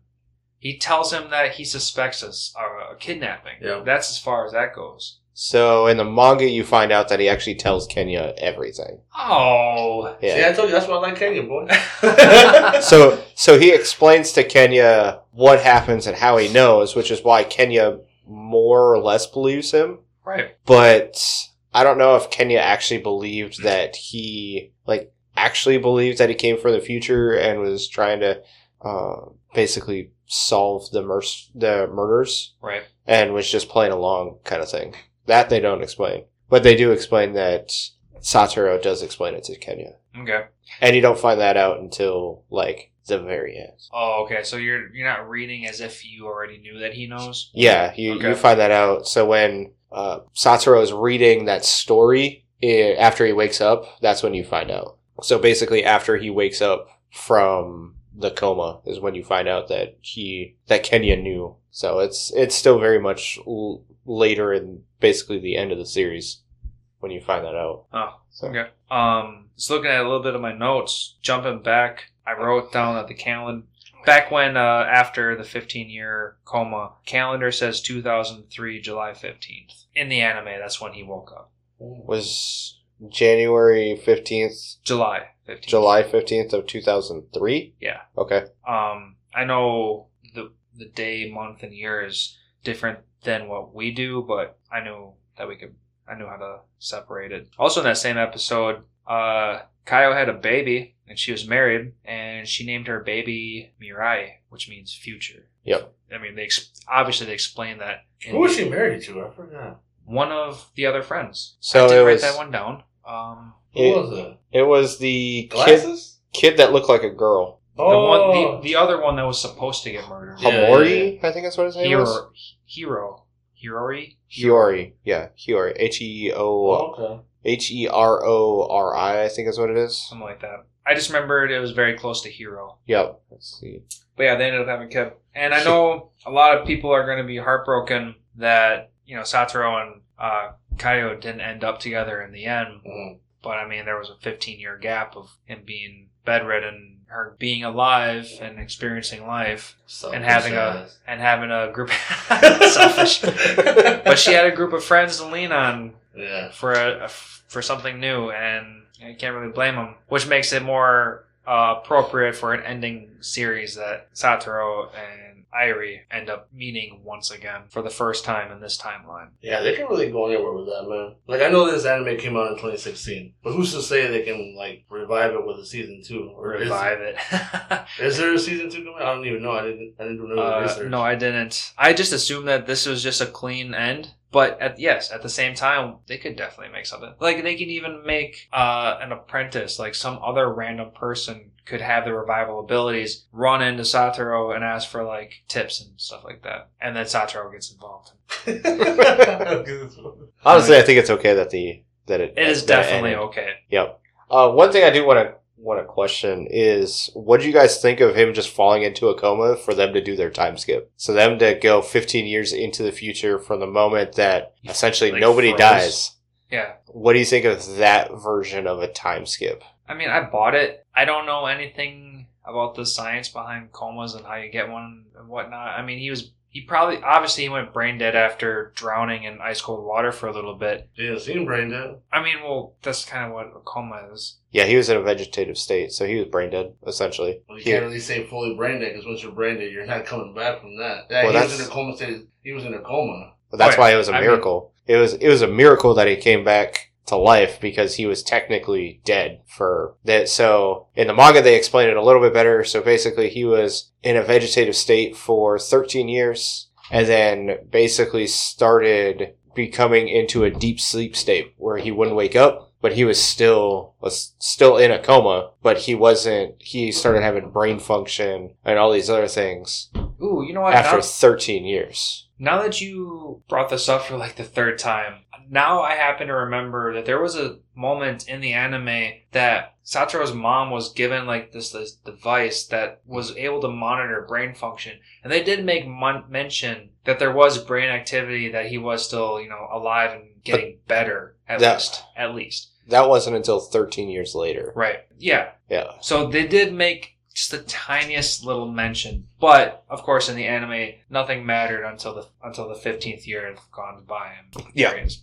He tells him that he suspects us a, a kidnapping. Yeah. That's as far as that goes. So in the manga, you find out that he actually tells Kenya everything. Oh. See, I told you that's why I like Kenya, boy. so so he explains to Kenya what happens and how he knows, which is why Kenya more or less believes him. right. But I don't know if Kenya actually believed that he like actually believed that he came from the future and was trying to uh, basically solve the mur- the murders Right. and was just playing along kind of thing. That they don't explain. But they do explain that Satoru does explain it to Kenya. Okay. And you don't find that out until like the very end. Oh, okay. So you're you're not reading as if you already knew that he knows. Yeah, you, Okay. you find that out. So when uh, Satoru is reading that story eh, after he wakes up, that's when you find out. So basically, after he wakes up from the coma, is when you find out that he that Kenya knew. So it's it's still very much l- later in basically the end of the series when you find that out. Oh, So okay. Um, just looking at a little bit of my notes, jumping back, I wrote down that the calendar back when uh, after the 15 year coma calendar says 2003 July 15th. In the anime, that's when he woke up. was January fifteenth, July 15th. July fifteenth of two thousand three. Yeah. Okay. Um, I know the the day, month, and year is different than what we do, but I knew that we could. I knew how to separate it. Also, in that same episode, uh, Kayo had a baby and she was married, and she named her baby Mirai, which means future. Yep. I mean, they ex- obviously they explained that. in Who was she married to? I forgot. One of the other friends. So I did it write was- that one down. Um, Who It- was it? It was the kid Glasses? kid that looked like a girl. the one, Oh. the, the other one that was supposed to get murdered. Yeah, Hamori, I think that's what his name was. Hero, Hero, Hirori, Hiyori. Yeah, Hiyori. H E O Oh, okay. H E R O R I, I think is what it is. something like that. I just remembered it was very close to Hero. Yep. Let's see. But yeah, they ended up having a kid. And I know a lot of people are going to be heartbroken that, you know, Satoru and uh, Kayo didn't end up together in the end. Mhm. But I mean, there was a 15 year gap of him being bedridden, her being alive and experiencing life, Selfish and having a and having a group selfish. But she had a group of friends to lean on Yeah. for a, for something new, and I can't really blame him. Which makes it more uh, appropriate for an ending series that Satoru and Airi end up meeting once again for the first time in this timeline. Yeah, they can really go anywhere with that, man. Like, I know this anime came out in 2016, but who's to say they can, like, revive it with a season two? Or is- Revive it. Is, there a season two coming? I don't even know. I didn't, I didn't do Uh, research. no, I didn't. I just assumed that this was just a clean end. But at, yes, at the same time, they could definitely make something. Like they can even make uh, an apprentice, like some other random person could have the revival abilities, run into Satoru and ask for like tips and stuff like that, and then Satoru gets involved. Honestly, I think it's okay that the that it It is that definitely ended. okay. Yep. Uh, one thing I do want to want to question is, what do you guys think of him just falling into a coma for them to do their time skip? So them to go 15 years into the future from the moment that essentially Like nobody froze. dies. Yeah. What do you think of that version of a time skip? I mean, I bought it. I don't know anything about the science behind comas and how you get one and whatnot. I mean, he was he probably obviously he went brain dead after drowning in ice cold water for a little bit. Yeah, seen brain dead. I mean, well, that's kind of what a coma is. Yeah, he was in a vegetative state, so he was brain dead essentially. Well, you He- can't really say fully brain dead because once you're brain dead, you're not coming back from that. Yeah, Well, he was that's- in a coma state. He was in a coma. But that's oh, Right. why it was a I mean- miracle. it was it was a miracle that he came back to life because he was technically dead for that. So in the manga they explain it a little bit better. So basically he was in a vegetative state for 13 years and then basically started becoming into a deep sleep state where he wouldn't wake up. But he was still was still in a coma, but he wasn't. He started having brain function and all these other things Ooh, you know what? after Now, 13 years. now that you brought this up for like the third time, now I happen to remember that there was a moment in the anime that Satoru's mom was given like this this device that was able to monitor brain function, and they did make mon- mention that there was brain activity that he was still you know alive and getting better at that- least at least That wasn't until 13 years later. right yeah Yeah. so they did make just the tiniest little mention, but of course in the anime, nothing mattered until the until the fifteenth year had gone by. And Yeah. there it is.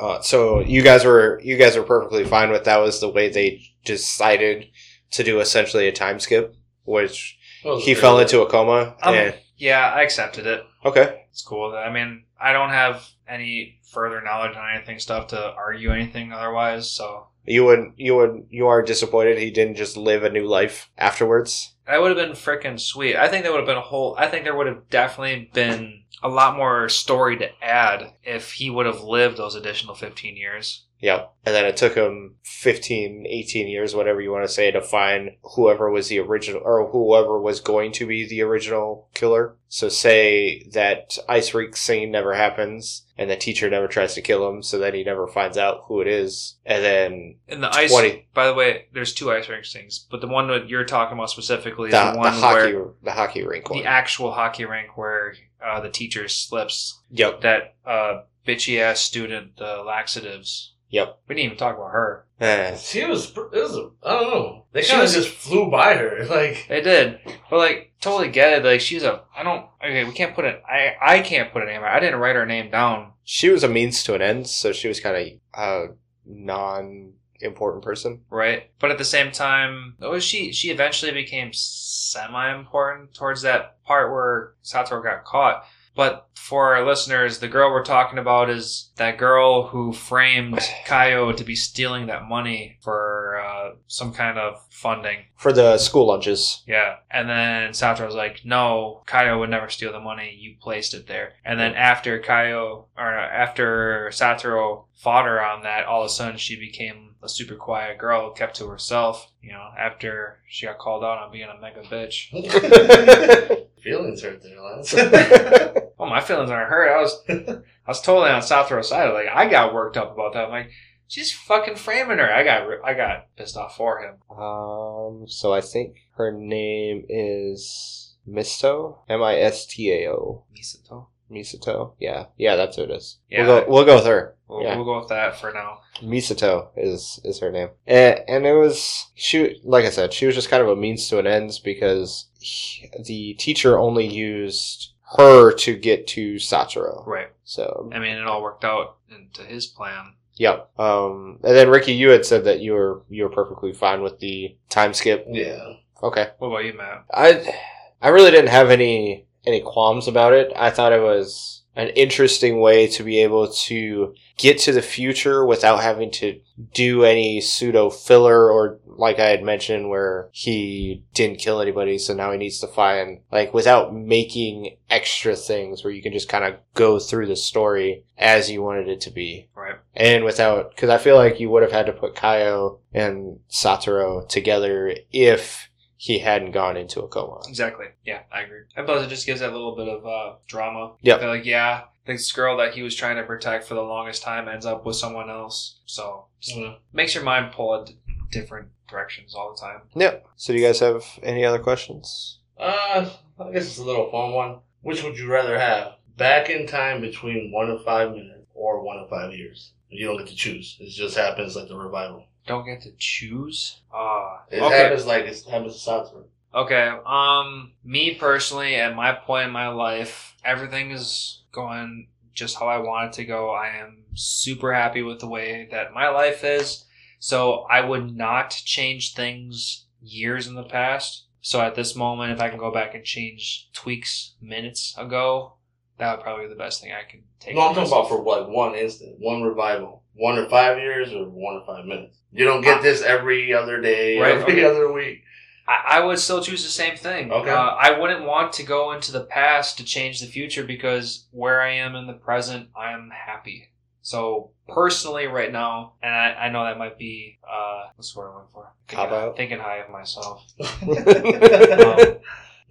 Uh, so you guys were you guys were perfectly fine with that was the way they decided to do essentially a time skip, which Well, he fell into a coma. Um, and, yeah, I accepted it. okay. It's cool. I mean, I don't have any further knowledge on anything stuff to argue anything otherwise. So You would you would you are disappointed he didn't just live a new life afterwards. that would have been freaking sweet. I think that would have been a whole. I think there would have definitely been a lot more story to add if he would have lived those additional fifteen years. Yep. And then it took him 15, 18 years, whatever you want to say, to find whoever was the original, or whoever was going to be the original killer. So say that Ice Rink scene never happens, and the teacher never tries to kill him, so then he never finds out who it is. And then In the ice, 20. by the way, there's two ice rink scenes, but the one that you're talking about specifically is the, the, the one hockey, where the hockey rink one. the actual hockey rink where uh, the teacher slips Yep. that uh, bitchy ass student the laxatives. Yep. We didn't even talk about her. Eh. She was. It was. A, I don't know. They She kind of was- just flew by her. Like They did, but like totally get it. Like she's a I don't okay. We can't put it. I I can't put a name. I didn't write her name down. She was a means to an end, so she was kind of a non important person. right? But at the same time, oh, she she eventually became semi important towards that part where Satoru got caught. But for our listeners, the girl we're talking about is that girl who framed Kayo to be stealing that money for uh, some kind of funding. For the school lunches. Yeah. And then Satoru was like, no, Kayo would never steal the money. You placed it there. And then after Kayo, or after Satoru fought her on that, all of a sudden she became a super quiet girl, kept to herself, you know, after she got called out on being a mega bitch. feelings hurt there, Lance. Oh, my feelings aren't hurt. I was, I was totally on Satoru's side. Like, I got worked up about that. I'm like, she's fucking framing her. I got, I got pissed off for him. Um, so I think her name is Misto. M I S T A O. Misato. Misato. Yeah, yeah, that's who it is. Yeah. We'll go. We'll go with her. We'll, Yeah. we'll go with that for now. Misato is is her name, and, and it was she. Like I said, she was just kind of a means to an end because he- the teacher only used her to get to Satoru. Right. So, I mean, it all worked out into his plan. yep. Um, and then Ricky, you had said that you were you were perfectly fine with the time skip. yeah. Okay. What about you, Matt? I I really didn't have any any qualms about it. I thought it was an interesting way to be able to get to the future without having to do any pseudo filler or like I had mentioned where he didn't kill anybody so now he needs to find like without making extra things where you can just kind of go through the story as you wanted it to be Right. and without because I feel like you would have had to put Kayo and Satoru together if he hadn't gone into a coma. Exactly. Yeah, I agree. And plus, it just gives that little bit of uh, drama. Yeah. They're like, yeah, this girl that he was trying to protect for the longest time ends up with someone else. So Yeah. makes your mind pull in different directions all the time. Yep. So do you guys have any other questions? Uh, I guess it's a little fun one. Which would you rather have? Back in time between one and five minutes or one and five years? You don't get to choose. It just happens like the revival. Don't get to choose. Ah. It okay. happens like it happens to Satoru. Okay. Um, me personally, at my point in my life, everything is going just how I want it to go. I am super happy with the way that my life is. So I would not change things years in the past. So at this moment, if I can go back and change tweaks minutes ago, that would probably be the best thing I can take. No, I'm talking about for like one instant, one revival. One or five years or one or five minutes. You don't get this every other day, Right, every okay. other week. I, I would still choose the same thing. Okay. Uh, I wouldn't want to go into the past to change the future because where I am in the present, I am happy. So personally, right now, and I, I know that might be uh, what's the word I'm looking for? Thinking, Cop out? thinking high of myself.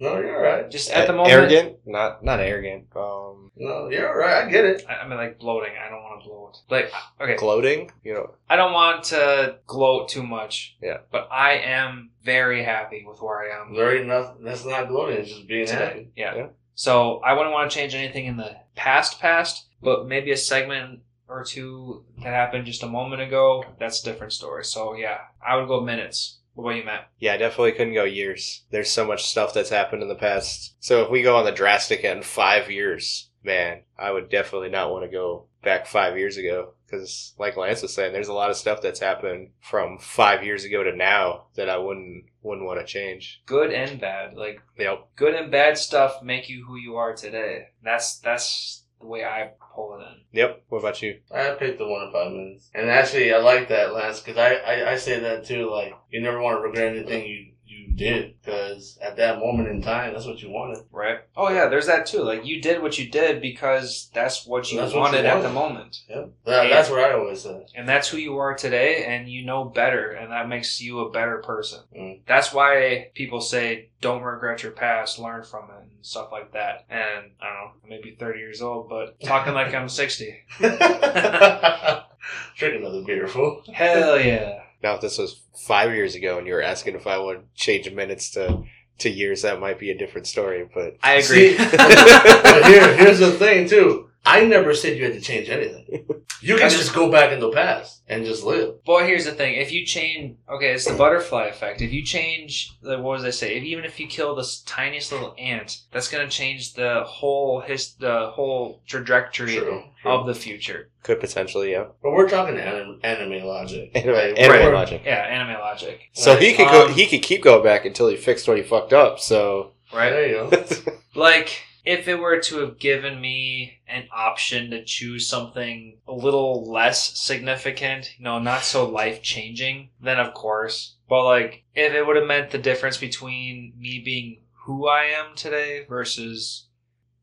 no, you're alright. just at the moment. arrogant, not not arrogant. Um, No, you're right. I get it. I, I mean, like bloating. I don't want to bloat. Like, okay, gloating. You know, I don't want to gloat too much. Yeah. But I am very happy with where I am Very nothing. That's not gloating. It's just being today. happy. Yeah. Yeah. So I wouldn't want to change anything in the past, past, but maybe a segment or two that happened just a moment ago. That's a different story. So yeah, I would go minutes. What about you, Matt? yeah, I definitely couldn't go years. There's so much stuff that's happened in the past. So if we go on the drastic end, five years, man, I would definitely not want to go back five years ago. Because, like Lance was saying, there's a lot of stuff that's happened from five years ago to now that I wouldn't wouldn't want to change. Good and bad. Like Yep. good and bad stuff make you who you are today. That's that's the way I pull it in. Yep. What about you? I picked the one in five minutes. And actually, I like that, Lance, because I, I, I say that too. Like, you never want to regret anything you, you did, because at that moment in time, that's what you wanted. Right. Oh yeah, there's that too. Like you did what you did because that's what you That's what wanted at the moment. Yep. That, that's what I always say. And that's who you are today and you know better and that makes you a better person. Mm. That's why people say don't regret your past, learn from it and stuff like that. And I don't know, maybe 30 years old, but talking like I'm 60. Drink another beer, fool. Hell yeah. Now, if this was five years ago and you were asking if I would change minutes to to years, that might be a different story. But I agree. See, but here, here's the thing, too. I never said you had to change anything. You can That's just go back in the past and just live. Boy, here's the thing. If you change, okay, it's the butterfly effect. If you change, the, what was I say? If, even if you kill this tiniest little ant, that's going to change the whole his, the whole trajectory True. true. of the future. could potentially, yeah. But we're talking anim- anime logic. Anime, anime We're- logic. Yeah, anime logic, So he could go. Um, He could keep going back until he fixed what he fucked up. So right? There you go. Like, if it were to have given me an option to choose something a little less significant, you know, not so life changing, then of course. But like, if it would have meant the difference between me being who I am today versus,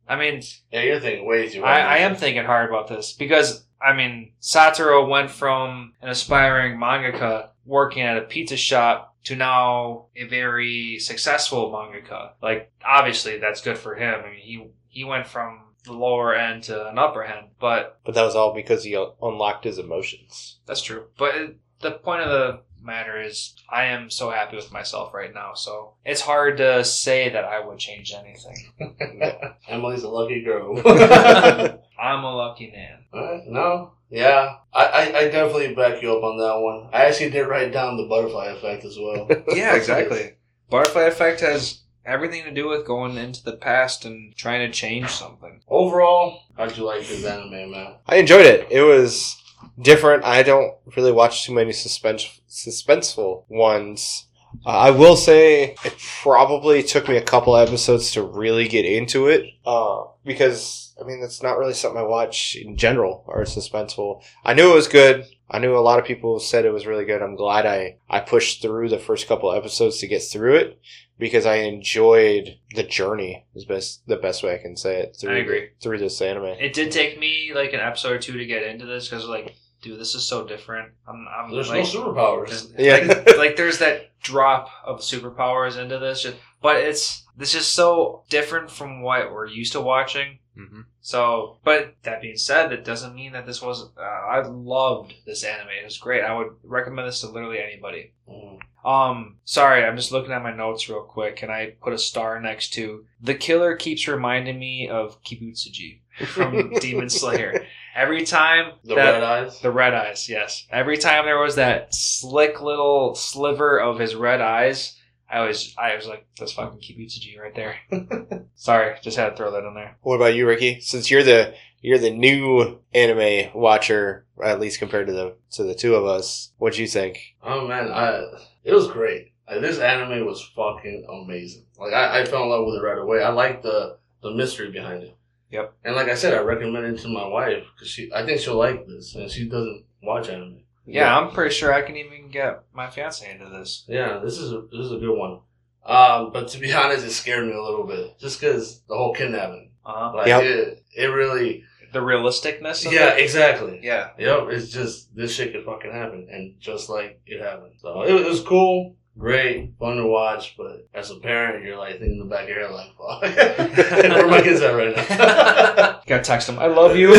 I mean, Yeah, you're thinking way too I, I am thinking hard about this because I mean Satoru went from an aspiring mangaka working at a pizza shop to now a very successful mangaka. Like obviously that's good for him. I mean he he went from the lower end to an upper end, but But that was all because he unlocked his emotions. that's true. But it, the point of the matter is I am so happy with myself right now. So it's hard to say that I would change anything. Emily's a lucky girl. I'm a lucky man. Alright, no. Yeah. I, I, I definitely back you up on that one. I actually did write down the butterfly effect as well. Yeah, exactly. Butterfly effect has everything to do with going into the past and trying to change something. Overall, how'd you like this anime, man? I enjoyed it. It was different. I don't really watch too many suspense suspenseful ones. Uh, I will say it probably took me a couple episodes to really get into it. Uh, because I mean that's not really something I watch in general or suspenseful. I knew it was good. I knew a lot of people said it was really good. I'm glad I I pushed through the first couple episodes to get through it because I enjoyed the journey. Is best the best way I can say it. Through I agree. through this anime. It did take me like an episode or two to get into this because like, dude, this is so different. I'm, I'm There's like, no superpowers. Yeah. like, like there's that drop of superpowers into this, but it's this is so different from what we're used to watching. Mm-hmm. So, but that being said, that doesn't mean that this was. Uh, I loved this anime. It was great. I would recommend this to literally anybody. Mm. Um, sorry, I'm just looking at my notes real quick. Can I put a star next to the killer? Keeps reminding me of Kibutsuji from Demon Slayer. Every time The that red eyes. the red eyes, yes. Every time there was that slick little sliver of his red eyes, I was I was like, that's fucking Kibutsuji right there. sorry, just had to throw that in there. What about you, Ricky? Since you're the you're the new anime watcher, at least compared to the to the two of us, what'd you think? Oh man, I it was great. Like, this anime was fucking amazing. Like I, I fell in love with it right away. I like the the mystery behind it. Yep. And like I said, I recommend it to my wife because she I think she'll like this, and she doesn't watch anime. Yeah, I'm pretty sure I can even get my fiance into this. Yeah, this is a, this is a good one. Um, but to be honest, it scared me a little bit just because the whole kidnapping. Uh-huh. Like Yep. it, it really. The realisticness of Yeah, it. exactly. Yeah. Yep, it's just this shit could fucking happen, and just like it happened. So it, it was cool. great, fun to watch, but as a parent, you're like thinking in the back of your head, like, fuck, where are my kids at right now? Gotta text them, I love you.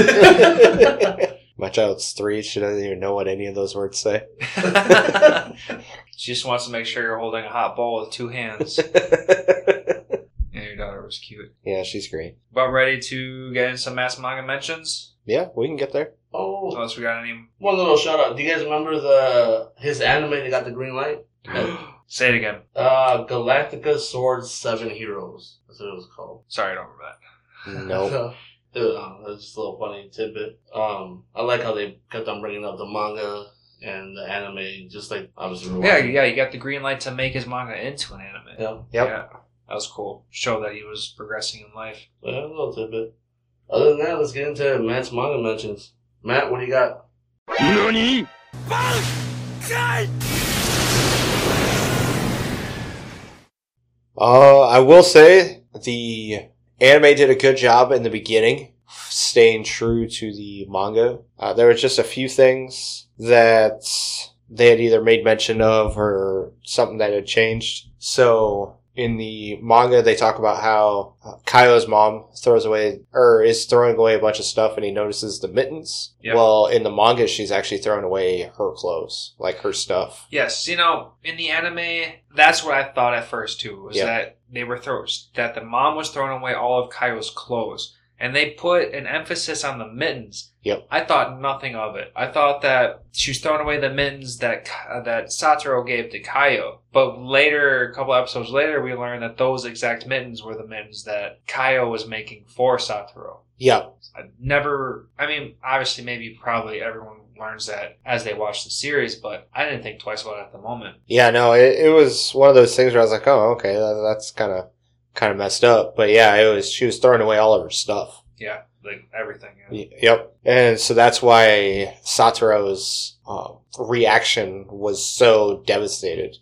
My child's three. She doesn't even know what any of those words say. she just wants to make sure you're holding a hot bowl with two hands. Yeah, your daughter was cute. yeah, she's great. About ready to get in some mass manga mentions? Yeah, we can get there. oh, Unless we got any. one little shout out. Do you guys remember the his anime that got the green light? Say it again. Uh, Galactica Sword Seven Heroes. That's what it was called. Sorry, I don't remember that. Nope. It was, um, it was just a little funny tidbit. Um, I like how they kept on bringing up the manga and the anime, just like obviously. we're Yeah, watching. yeah, you got the green light to make his manga into an anime. yeah. Yep. Yeah, that was cool. Show that he was progressing in life. Yeah, a little tidbit. Other than that, let's get into Matt's manga mentions. Matt, what do you got? Uh, I will say the anime did a good job in the beginning, staying true to the manga. Uh, there was just a few things that they had either made mention of or something that had changed. So in the manga, they talk about how uh, Kaido's mom throws away or is throwing away a bunch of stuff, and he notices the mittens. Yep. Well, in the manga, she's actually throwing away her clothes, like her stuff. Yes, you know, in the anime, that's what I thought at first too. Was Yeah. that they were throw that the mom was throwing away all of Kaido's clothes, and they put an emphasis on the mittens. Yep. I thought nothing of it. I thought that she was throwing away the mittens that Ka- uh, that Satoru gave to Kayo. But later, a couple episodes later, we learned that those exact mittens were the mittens that Kayo was making for Satoru. Yeah, I never. I mean, obviously, maybe probably everyone learns that as they watch the series, but I didn't think twice about it at the moment. Yeah, no, it, it was one of those things where I was like, oh, okay, that, that's kind of kind of messed up. But yeah, it was she was throwing away all of her stuff. Yeah, like everything. Yeah. Y- Yep, and so that's why Satoru's uh, reaction was so devastated.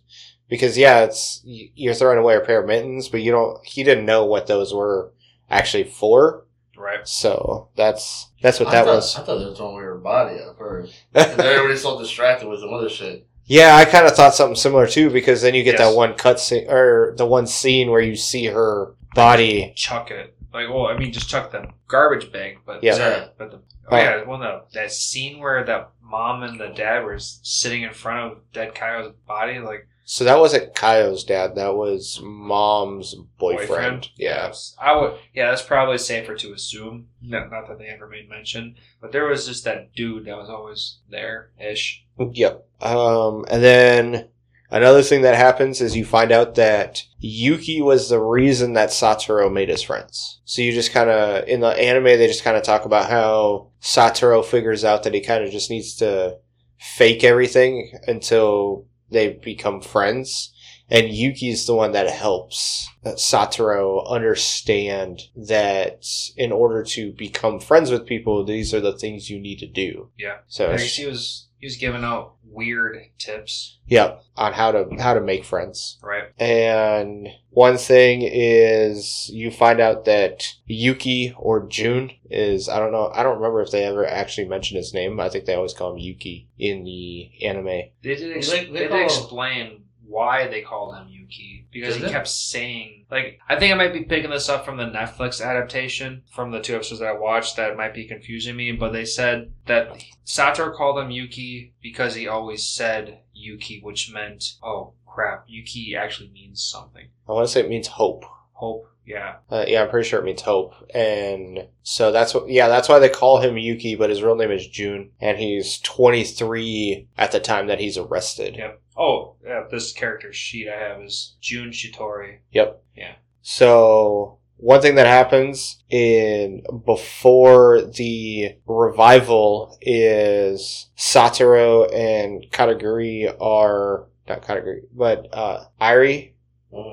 Because yeah, it's you're throwing away a pair of mittens, but you don't. He didn't know what those were actually for. Right. So that's that's what I that thought, was. I thought they were throwing away her body at first. And then everybody's so distracted with some other shit. Yeah, I kind of thought something similar too, because then you get Yes. that one cut scene or the one scene where you see her body. Chuck it. Like, well, I mean, just chuck the garbage bag, but Yeah. But the oh yeah, well, no, that scene where that mom and the dad were sitting in front of dead Kayo's body, like So that wasn't Kayo's dad. That was mom's boyfriend. Yeah. Yes. I would. Yeah, that's probably safer to assume. Not, not that they ever made mention, but there was just that dude that was always there ish. Yep. Um, and then another thing that happens is you find out that Yuki was the reason that Satoru made his friends. So you just kind of, in the anime, they just kind of talk about how Satoru figures out that he kind of just needs to fake everything until they become friends. And Yuki's the one that helps Satoru understand that in order to become friends with people, these are the things you need to do. Yeah. So guess was he was giving out weird tips, Yep, on how to how to make friends. right? And one thing is you find out that Yuki or June is I don't know I don't remember if they ever actually mentioned his name. I think they always call him Yuki in the anime. They did. Ex- They- they, they did explain why they called him Yuki because Did he they? kept saying like I think I might be picking this up from the Netflix adaptation from the two episodes that I watched that might be confusing me, but they said that Satoru called him Yuki because he always said Yuki, which meant oh crap, Yuki actually means something. I want to say it means hope. Hope, yeah, Uh, yeah, I'm pretty sure it means hope. And so that's what, yeah, that's why they call him Yuki, but his real name is June. And he's 23 at the time that he's arrested. Yep. Oh, yeah, this character sheet I have is June Shitori. Yep. Yeah. So one thing that happens in before the revival is Satoru and Kataguri are not Kataguri, but uh Airi.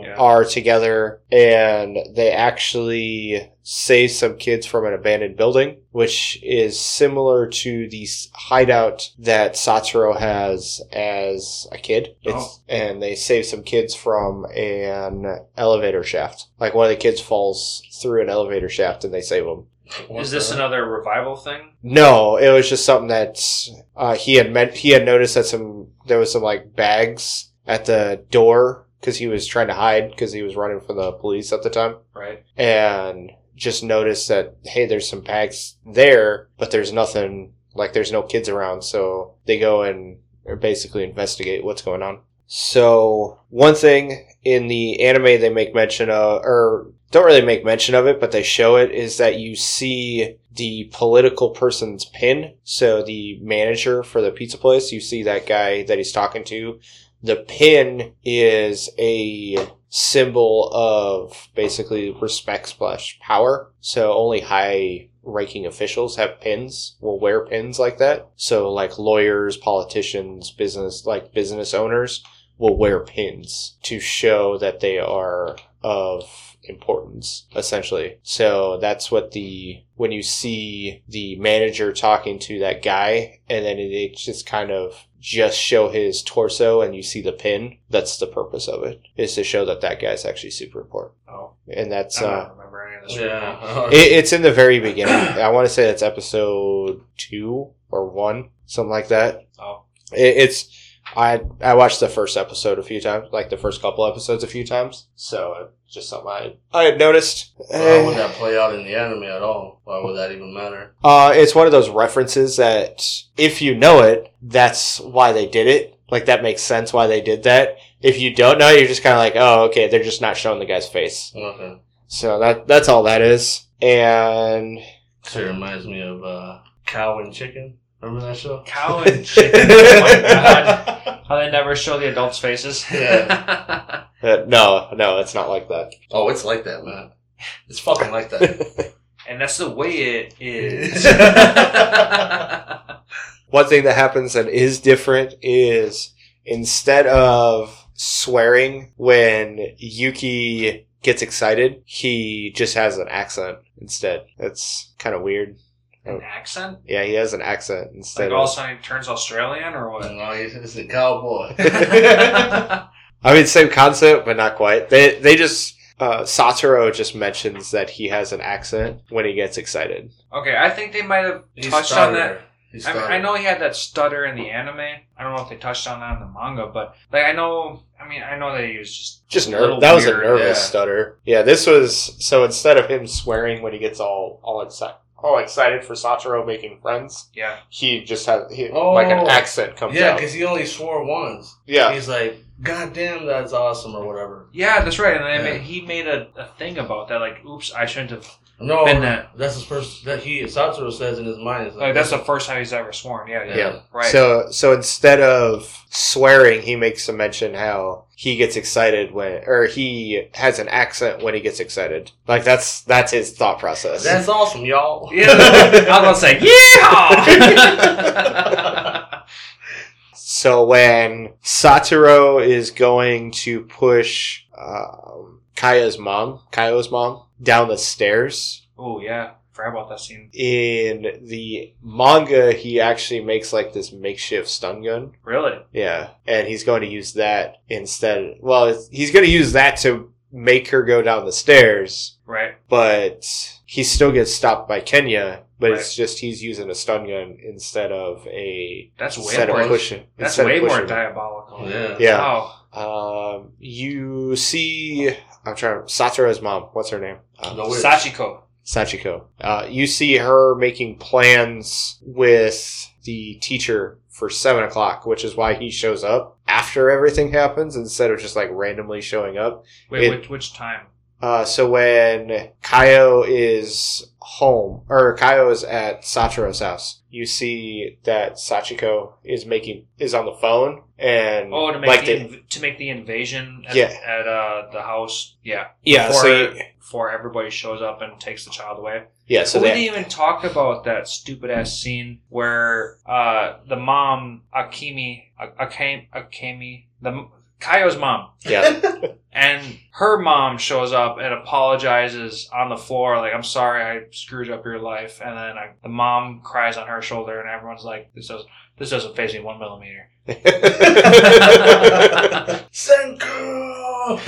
Yeah. are together and they actually save some kids from an abandoned building, which is similar to the hideout that Satoru has as a kid. It's, Oh. And they save some kids from an elevator shaft. Like one of the kids falls through an elevator shaft and they save them. What Is this the- another revival thing? No, it was just something that uh, he had meant. He had noticed that some there was some like bags at the door because he was trying to hide because he was running from the police at the time. Right. and just noticed that hey there's some bags there but there's nothing like there's no kids around. So they go and basically investigate what's going on. So one thing in the anime they make mention of or don't really make mention of it but they show it is that you see the political person's pin. So the manager for the pizza place you see that guy that he's talking to the pin is a symbol of basically respect slash power. So only high ranking officials have pins, will wear pins like that. So like lawyers, politicians, business, like business owners will wear pins to show that they are of importance, essentially. So that's what the, when you see the manager talking to that guy and then it, it just kind of just show his torso and you see the pin, that's the purpose of it, is to show that that guy's actually super important. Oh, And that's, I uh, don't remember any of this. Yeah. it, it's in the very beginning. I want to say that's episode two or one, something like that. Oh, It, it's I I watched the first episode a few times, like the first couple episodes a few times. So it's just something I I had noticed. Why would that play out in the anime at all? Why would that even matter? Uh, it's one of those references that if you know it, that's why they did it. Like that makes sense why they did that. If you don't know, you're just kind of like, oh, okay, they're just not showing the guy's face. Okay. So that that's all that is. And So it reminds me of uh, Cow and Chicken. Remember that show? cow and chicken. oh my god! How they never show the adults' faces. Yeah. uh, no, no, it's not like that. Oh, it's like that, man. It's fucking like that. and that's the way it is. One thing that happens that is different is instead of swearing when Yuki gets excited, he just has an accent instead. That's kind of weird. An accent? Yeah, he has an accent instead Like all of a sudden he turns Australian or what? no, he's, he's a cowboy. I mean, same concept, but not quite. They they just uh, Satoru just mentions that he has an accent when he gets excited. okay, I think they might have He's touched on that. I, mean. I know he had that stutter in the anime. I don't know if they touched on that in the manga, but like I know. I mean, I know that he was just Just nervous. That was a nervous yeah. stutter. Yeah, this was so instead of him swearing when he gets all all excited, all excited for Satoru making friends, Yeah, he just has he, Oh. like an accent comes Yeah, out. because he only swore once. Yeah, He's like, God damn, that's awesome, or whatever. yeah, that's right. And they Yeah. made, he made a, a thing about that. Like, oops, I shouldn't have. No, Been that. that's his first. That he Satoru says in his mind. Is Like, that's the first time he's ever sworn. Yeah, yeah, yeah. right. So so instead of swearing, he makes a mention how he gets excited when, or he has an accent when he gets excited. Like that's that's his thought process. That's awesome, y'all. yeah, I was gonna say, yeehaw! So when Satoru is going to push um, Kaya's mom, Kayo's mom, down the stairs, oh yeah, forgot about that scene. in the manga, he actually makes like this makeshift stun gun. Really? Yeah. And he's going to use that instead. Well, he's going to use that to make her go down the stairs, Right. but he still gets stopped by Kenya. But it's just he's using a stun gun instead of a That's way instead more. of pushing. That's instead of way more diabolical. Yeah. Yeah. Wow. Um, you see, I'm trying. Satoru's mom. What's her name? Um, The. Sachiko. Sachiko. Uh, you see her making plans with the teacher for seven o'clock, which is why he shows up after everything happens instead of just like randomly showing up. Wait, It- which, which time? Uh, so when Kayo is home, or Kayo is at Satoru's house, you see that Sachiko is making, is on the phone and Oh, to make like the, inv- to make the invasion at, Yeah. at uh, the house. Yeah. yeah, Before, so you, before everybody shows up and takes the child away. yeah, so we they, didn't even talk about that stupid ass scene where uh, the mom Akimi Akami Akami the Kayo's mom yeah, and her mom shows up and apologizes on the floor like I'm sorry I screwed up your life and then I, the mom cries on her shoulder and everyone's like this doesn't, this doesn't faze me one millimeter. Senku!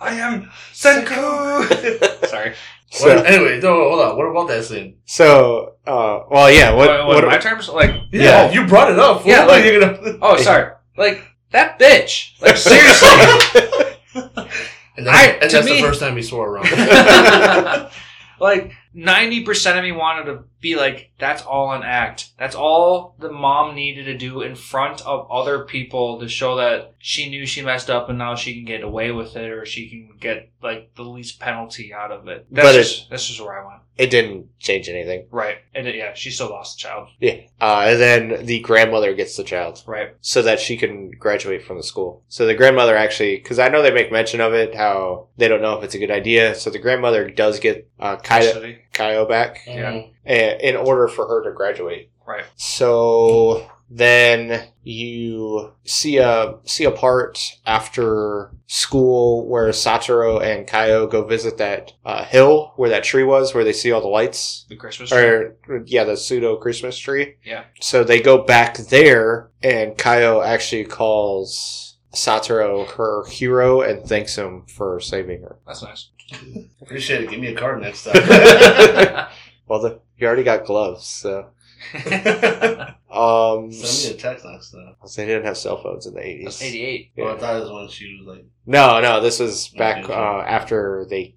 I am Senku. sorry. so, Wait, anyway, no, hold on. What about that scene? so, uh, well, yeah, what, What, what, what, my terms like Yeah. you brought it up. Yeah, Like, like- you're gonna. oh sorry like that bitch. Like seriously. And, I- that's, and that's me- the first time he swore around. like ninety percent of me wanted to be like, that's all an act. That's all the mom needed to do in front of other people to show that she knew she messed up and now she can get away with it or she can get like the least penalty out of it. That's But it- just that's just where I went. it didn't change anything. Right. And it, yeah, she still lost the child. Yeah. Uh, and then the grandmother gets the child. Right. so that she can graduate from the school. So the grandmother actually, because I know they make mention of it, how they don't know if it's a good idea. So the grandmother does get uh, Kayo, Custody. Kayo back Yeah. Mhm. uh, in order for her to graduate. Right. So then you see a see a part after school where Satoru and Kayo go visit that uh, hill where that tree was, where they see all the lights. The Christmas tree. Or yeah, the pseudo Christmas tree. Yeah. So they go back there, and Kayo actually calls Satoru her hero and thanks him for saving her. That's nice. Appreciate it. Give me a card next time. Well, the, you already got gloves, so Send um, me a text next time. they didn't have cell phones in the eighties. That's 88. Well, I thought it was when she was like, No, no, this was back uh, after they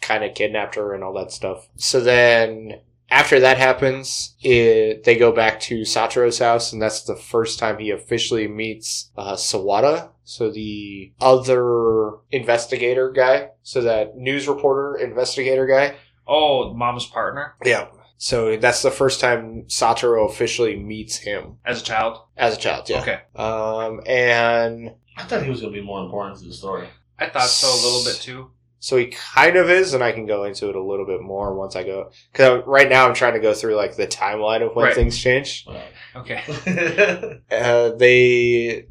kind of kidnapped her and all that stuff. So then, after that happens, it, they go back to Satoru's house, and that's the first time he officially meets uh, Sawada. So the other investigator guy, so that news reporter investigator guy. Oh, mom's partner Yeah. So that's the first time Satoru officially meets him as a child. as a child. Yeah. Okay. Um, and I thought he was going to be more important to the story. I thought so a little bit too. So he kind of is, and I can go into it a little bit more once I go. Because right now I'm trying to go through like the timeline of when Right. things changed. Okay. Uh, they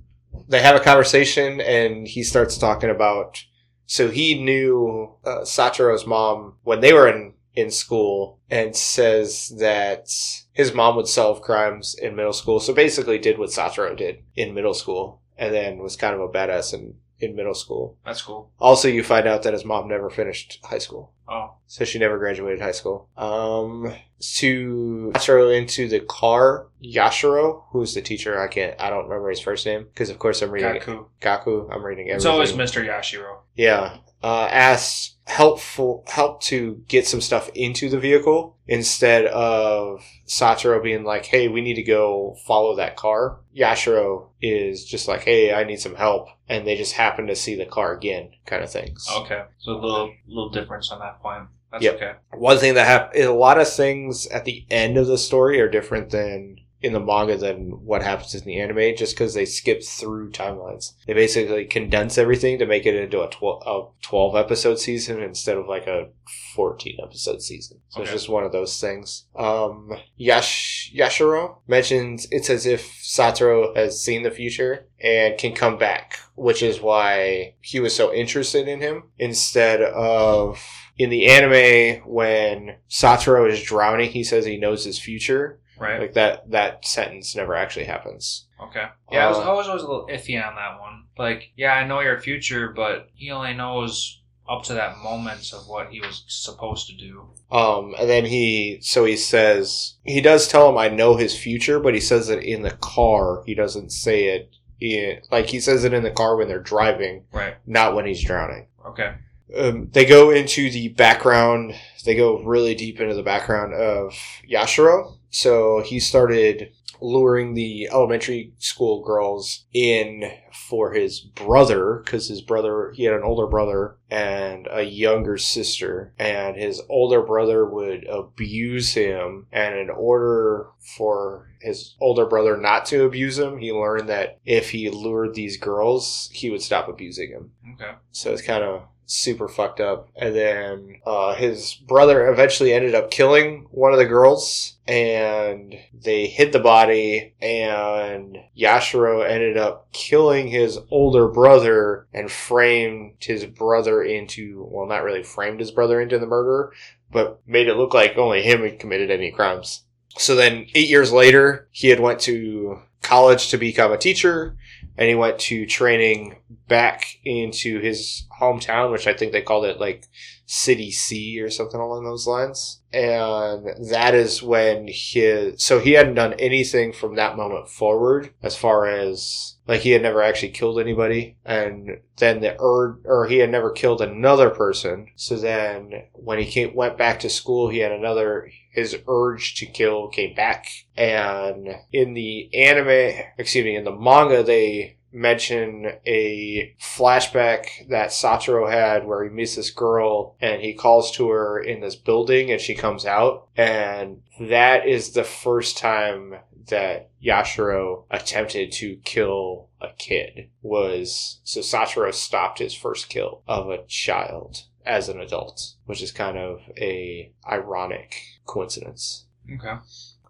they have a conversation, and he starts talking about. So he knew uh, Satoru's mom when they were in in school, and says that his mom would solve crimes in middle school. So basically, did what Satoru did in middle school, and then was kind of a badass in in middle school. That's cool. Also, you find out that his mom never finished high school. Oh. So she never graduated high school. Um, to Yashiro into the car, Yashiro, who's the teacher, I can't, I don't remember his first name because of course I'm reading Gaku. Gaku. I'm reading everything. It's always Mr. Yashiro. Yeah. Uh, asks helpful help to get some stuff into the vehicle instead of Satoru being like, "Hey, we need to go follow that car." Yashiro is just like, "Hey, I need some help," and they just happen to see the car again, kind of things. Okay. So a little little difference on that point. That's Yep. okay. One thing that happened, a lot of things at the end of the story are different than in the manga than what happens in the anime, just because they skip through timelines. They basically condense everything to make it into a 12, a 12 episode season instead of like a 14 episode season. So it's just one of those things. Um, Yash, Yashiro mentions it's as if Satoru has seen the future and can come back, which is why he was so interested in him instead of in the anime when Satoru is drowning, he says he knows his future. Right. Like that that sentence never actually happens. Okay. Yeah, I was, Uh, I was always a little iffy on that one. Like, yeah, I know your future, but he only knows up to that moment of what he was supposed to do. Um, and then he, so he says, he does tell him, I know his future, but he says it in the car. He doesn't say it, in, like he says it in the car when they're driving, Right. not when he's drowning. Okay. Um, they go into the background, they go really deep into the background of Yashiro. So he started luring the elementary school girls in for his brother because his brother he had an older brother and a younger sister and his older brother would abuse him and in order for his older brother not to abuse him he learned that if he lured these girls he would stop abusing him Okay. so it's kind of super fucked up. And then uh, his brother eventually ended up killing one of the girls, and they hid the body. And Yashiro ended up killing his older brother and framed his brother into well, not really framed his brother into the murder, but made it look like only him had committed any crimes. So then, eight years later, he had went to college to become a teacher, and he went to training back into his hometown, which I think they called it like City C or something along those lines. And that is when his, so he hadn't done anything from that moment forward as far as, like he had never actually killed anybody. And then the urge, or he had never killed another person. So then when he came, went back to school, he had another, his urge to kill came back. And in the anime, excuse me, in the manga, they mention a flashback that Satoru had where he meets this girl and he calls to her in this building and she comes out. And that is the first time that Yashiro attempted to kill a kid was so Satoru stopped his first kill of a child as an adult, which is kind of a ironic coincidence Okay.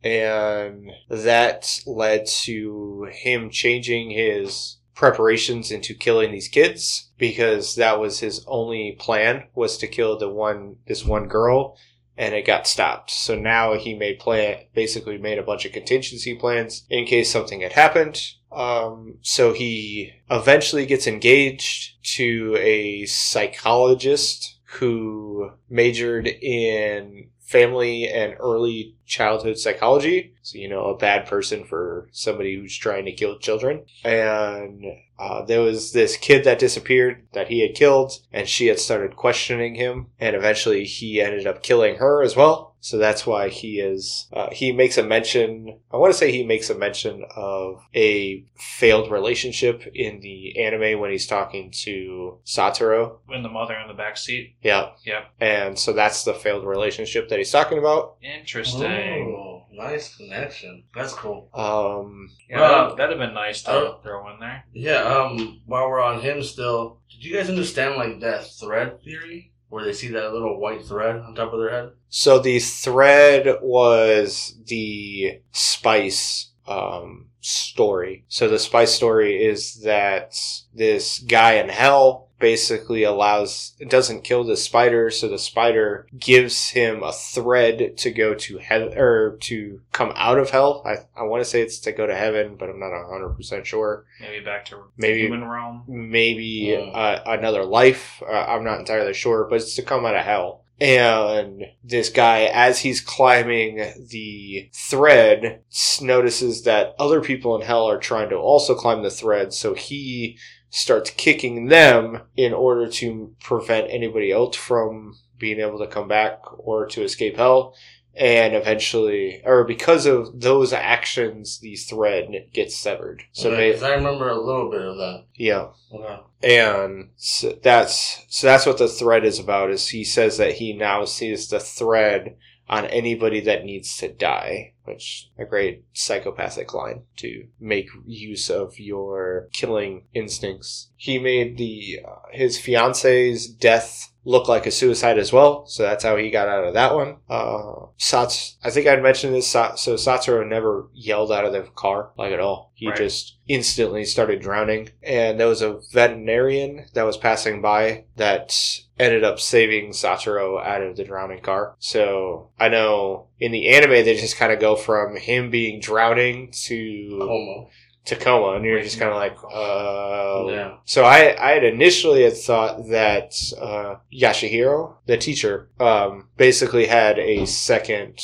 And that led to him changing his preparations into killing these kids because that was his only plan was to kill the one this one girl and it got stopped. So now he made plan basically made a bunch of contingency plans in case something had happened. Um, so he eventually gets engaged to a psychologist who majored in family and early childhood psychology. So, you know, a bad person for somebody who's trying to kill children. And uh, there was this kid that disappeared that he had killed, and she had started questioning him. And eventually he ended up killing her as well. So that's why he is, uh, he makes a mention, I want to say he makes a mention of a failed relationship in the anime when he's talking to Satoru. In the mother in the back seat. Yeah. Yeah. And so that's the failed relationship that he's talking about. Interesting. Oh, nice connection. That's cool. Um, Yeah, Uh, that, that'd have been nice to uh, throw in there. Yeah, um, while we're on him still, did you guys understand like that thread theory? Where they see that little white thread on top of their head? so the thread was the spice um, story. So the spice story is that this guy in hell basically allows it doesn't kill the spider, so the spider gives him a thread to go to heaven or to come out of hell. I I want to say it's to go to heaven, but I'm not hundred percent sure. Maybe back to Maybe- human realm. maybe Yeah. uh, another life. Uh, I'm not entirely sure, but it's to come out of hell. And this guy, as he's climbing the thread, notices that other people in hell are trying to also climb the thread. So he starts kicking them in order to prevent anybody else from being able to come back or to escape hell. And eventually, or because of those actions, the thread gets severed. So Okay, they, I remember a little bit of that. yeah Okay. and so that's so that's what the thread is about is he says that he now sees the thread on anybody that needs to die which a great psychopathic line to make use of your killing instincts. He made the uh, his fiance's death look like a suicide as well so that's how he got out of that one uh sats i think i'd mentioned this so Satsuro never yelled out of the car like at all he Right. just instantly started drowning and there was a veterinarian that was passing by that ended up saving Satoru out of the drowning car. So I know in the anime they just kind of go from him being drowning to Homo. To coma, and you're just kind of like, uh. Yeah. So I I had initially had thought that uh, Yashihiro, the teacher, um, basically had a second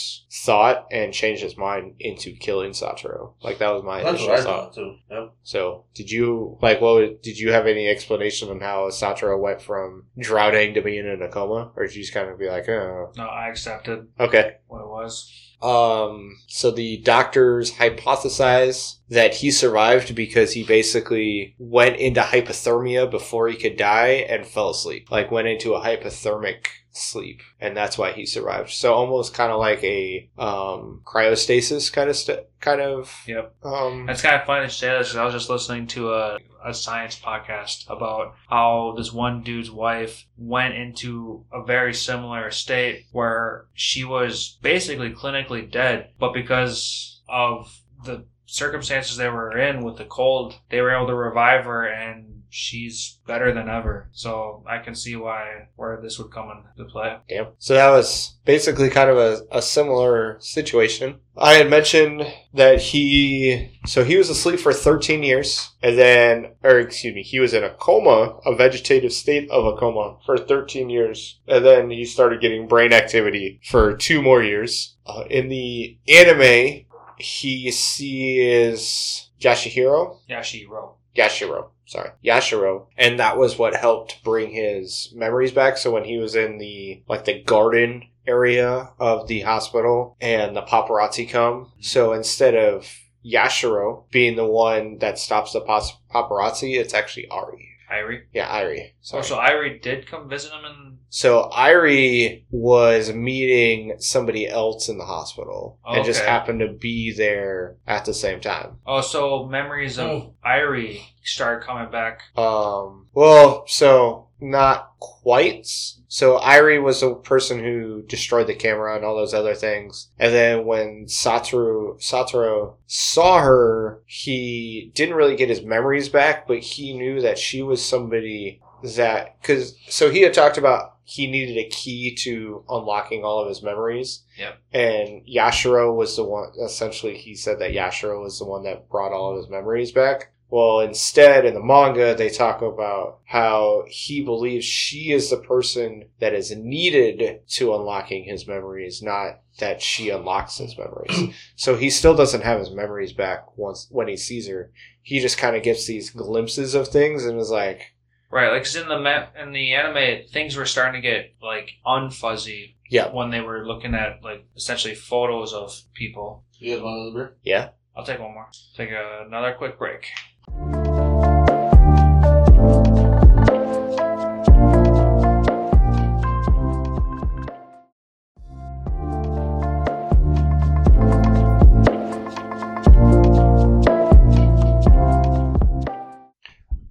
thought and changed his mind into killing Satoru. Like that was my That's initial what I thought. thought too. Yep. So, did you like? What would- did you have any explanation on how Satoru went from drowning to being in a coma, or did you just kind of be like, oh, No, I accepted okay? what it was. Um, so the doctors hypothesize that he survived because he basically went into hypothermia before he could die and fell asleep. Like went into a hypothermic sleep, and that's why he survived. So almost kind of like a um cryostasis kind of st- kind of Yep. um It's kind of funny to say this 'cause I was just listening to a, a science podcast about how this one dude's wife went into a very similar state where she was basically clinically dead, but because of the circumstances they were in with the cold, they were able to revive her and she's better than ever. So I can see why where this would come into play. Damn. So that was basically kind of a, a similar situation. I had mentioned that he, so he was asleep for 13 years, and then, or excuse me, he was in a coma, a vegetative state of a coma for 13 years, and then he started getting brain activity for two more years. Uh, in the anime, he sees Yashihiro, Yashiro. Yashiro. Sorry, Yashiro, and that was what helped bring his memories back. So when he was in the like the garden area of the hospital, and the paparazzi come, so instead of Yashiro being the one that stops the paparazzi, it's actually Ari. Airi. Yeah, Ari. Oh, so, Sorry. so Irie did come visit him and So Airi was meeting somebody else in the hospital and just happened to be there at the same time. oh, so memories of Oh. Airi started coming back. Um, well, so not quite. So Airi was the person who destroyed the camera and all those other things. And then when Satoru, Satoru saw her, he didn't really get his memories back, but he knew that she was somebody that, cause, so he had talked about he needed a key to unlocking all of his memories. Yep. And Yashiro was the one, essentially he said that Yashiro was the one that brought all of his memories back. Well, instead, in the manga, they talk about how he believes she is the person that is needed to unlocking his memories, not that she unlocks his memories. so he still doesn't have his memories back once when he sees her. He just kind of gets these glimpses of things and is like, Right, like 'cause in the ma- in the anime, things were starting to get like unfuzzy "Yeah, when they were looking at like essentially photos of people. You guys want another beer? yeah." I'll take one more. Take a, another quick break.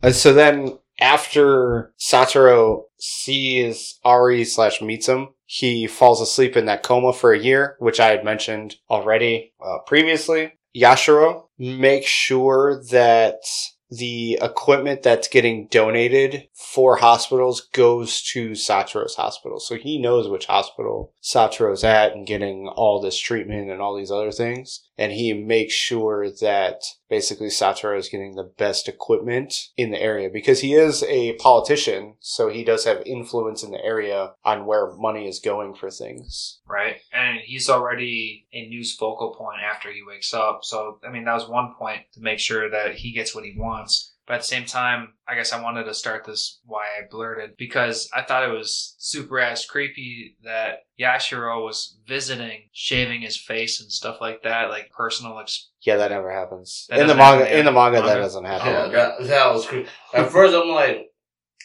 And so then after Satoru sees Ari slash meets him, he falls asleep in that coma for a year, which I had mentioned already uh, previously. Yashiro makes sure that the equipment that's getting donated for hospitals goes to Satoru's hospital. So he knows which hospital Satoru's at and getting all this treatment and all these other things. And he makes sure that basically Satoru is getting the best equipment in the area because he is a politician. So he does have influence in the area on where money is going for things. Right, and he's already a news focal point after he wakes up. So I mean, that was one point to make sure that he gets what he wants. But at the same time, I guess I wanted to start this why I blurted because I thought it was super ass creepy that Yashiro was visiting, shaving his face and stuff like that, like personal. Ex- Yeah, that never happens. That in the manga, happen, in the manga, that Manga? doesn't happen. Oh, yeah, that, that was creepy. At first, I'm like,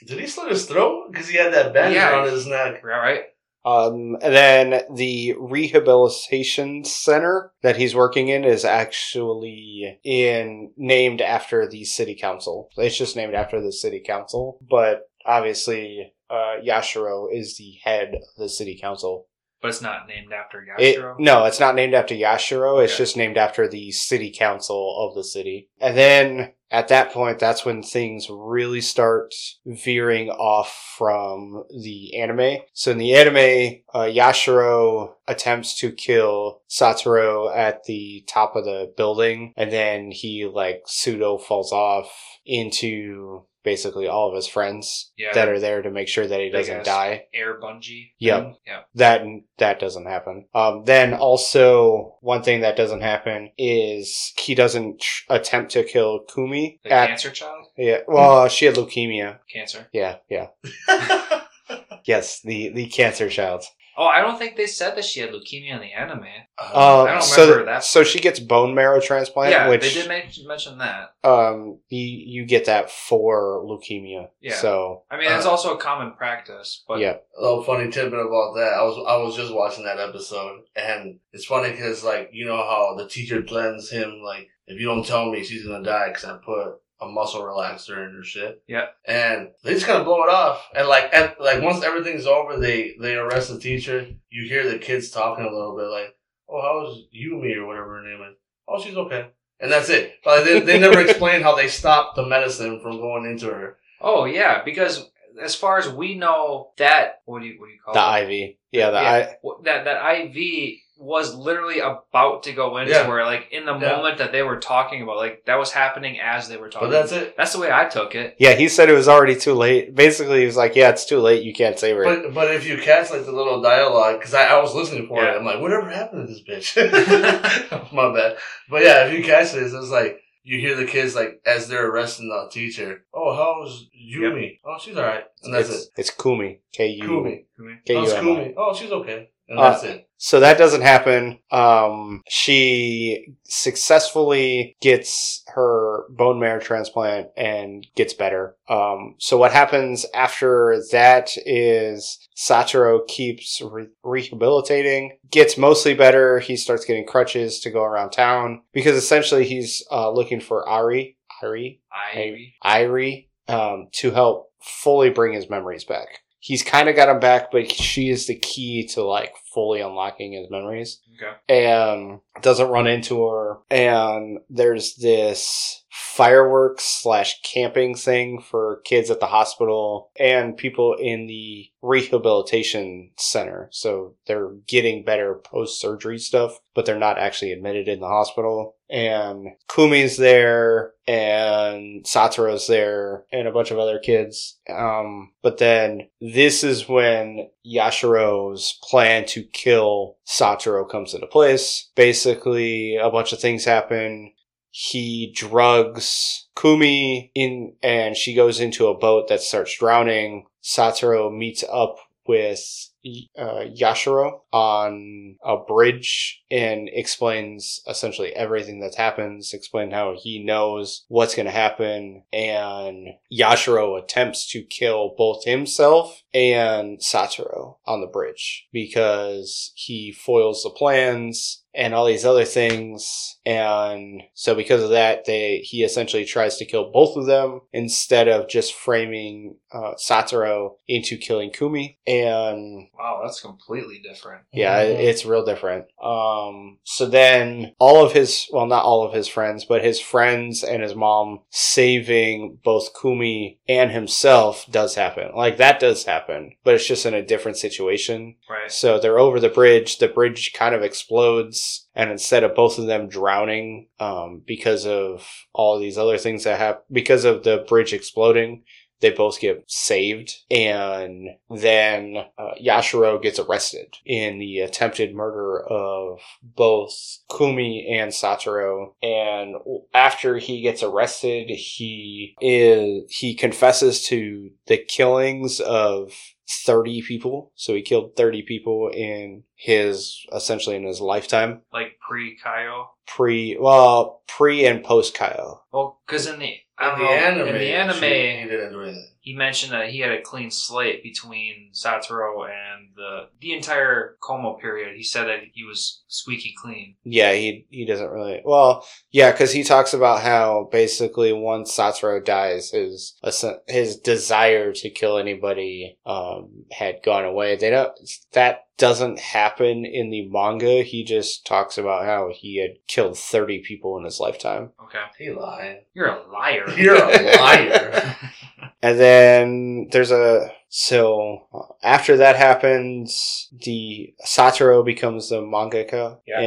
did he slit his throat? Because he had that bandage Yeah. around his neck. right, right? Um, and then the rehabilitation center that he's working in is actually in named after the city council. It's just named after the city council, but obviously, uh, Yashiro is the head of the city council. But it's not named after It, Yashiro. no, it's not named after Yashiro. It's just named after the city council of the city. And then at that point, that's when things really start veering off from the anime. So in the anime, uh, Yashiro attempts to kill Satoru at the top of the building, and then he like pseudo falls off into basically all of his friends Yeah. that are there to make sure that he doesn't die Air bungee. Yep. thing. Yeah. that that doesn't happen. Um, then also one thing that doesn't happen is he doesn't tr- attempt to kill Kumi. The at- cancer child. Yeah, well, she had leukemia. Cancer. Yeah, yeah, yes, the the cancer child. Oh, I don't think they said that she had leukemia in the anime. Uh, I don't so remember that. So she gets bone marrow transplant, yeah, which they did men- mention that. um you you get that for leukemia. Yeah. So I mean, it's Uh, also a common practice, but yeah, A little funny tidbit about that. I was I was just watching that episode, and it's funny because like you know how the teacher threatens him like if you don't tell me she's gonna die because I put a muscle relaxer in her shit. Yeah. And they just kind of blow it off, and like at, like once everything's over, they they arrest the teacher. You hear the kids talking a little bit like, "Oh, how's Yumi or whatever her name is? Oh, she's okay." And that's it. But they, they never explain how they stopped the medicine from going into her. Oh yeah, because as far as we know, that what do you what do you call The it? IV. Yeah, the I. w- that that IV was literally about to go into Yeah. where like in the Yeah. moment that they were talking about like that was happening as they were talking. But that's it. That's the way I took it. Yeah, he said it was already too late. Basically, he was like, "Yeah, it's too late. You can't save her." But but if you catch like the little dialogue, because I, I was listening for Yeah. it, I'm like, whatever happened to this bitch? My bad. But yeah, if you catch this, it's like you hear the kids like as they're arresting the teacher. Oh, how's Yumi? Oh, she's all right, and that's it's, it. It's Kumi. K U. Kumi. K How's U M I. Kumi? Oh, she's okay, and Uh, that's it. So that doesn't happen. Um, she successfully gets her bone marrow transplant and gets better. Um, so what happens after that is Satoru keeps re- rehabilitating, gets mostly better. He starts getting crutches to go around town because essentially he's uh, looking for Ari, Ari, I Irie um, to help fully bring his memories back. He's kind of got him back, but she is the key to like fully unlocking his memories. okay. And doesn't run into her. And there's this fireworks slash camping thing for kids at the hospital and people in the rehabilitation center. So they're getting better post surgery stuff, but they're not actually admitted in the hospital. And Kumi's there and Satoru's there and a bunch of other kids. Um, but then this is when Yashiro's plan to kill Satoru comes into place. Basically, a bunch of things happen he drugs Kumi in and she goes into a boat that starts drowning. Satoru meets up with uh, Yashiro on a bridge and explains essentially everything that's happened, explain how he knows what's going to happen. And Yashiro attempts to kill both himself and Satoru on the bridge because he foils the plans and all these other things. And so because of that, they, he essentially tries to kill both of them instead of just framing, uh, Satoru into killing Kumi. And Wow, that's completely different. yeah, Mhm. it's real different. Um, so then all of his, well, not all of his friends, but his friends and his mom saving both Kumi and himself does happen. Like that does happen, but it's just in a different situation. Right. So they're over the bridge. The bridge kind of explodes, and instead of both of them drowning, um, because of all these other things that happen, because of the bridge exploding, they both get saved, and then uh, Yashiro gets arrested in the attempted murder of both Kumi and Satoru. And after he gets arrested, he is he confesses to the killings of 30 people. So he killed 30 people in his essentially in his lifetime. Like pre Kayo. Pre well, pre and post Kayo. Well, because in the In the anime, in the anime, she, he didn't do anything. He mentioned that he had a clean slate between Satoru and the the entire Como period. He said that he was squeaky clean. Yeah, he he doesn't really. Well, yeah, because he talks about how basically once Satoru dies, his his desire to kill anybody um had gone away. They don't that doesn't happen in the manga. He just talks about how he had killed thirty people in his lifetime. Okay, He lying. you're a liar. You're a liar. And then there's a so uh, after that happens, the Satoru becomes the mangaka, Yeah.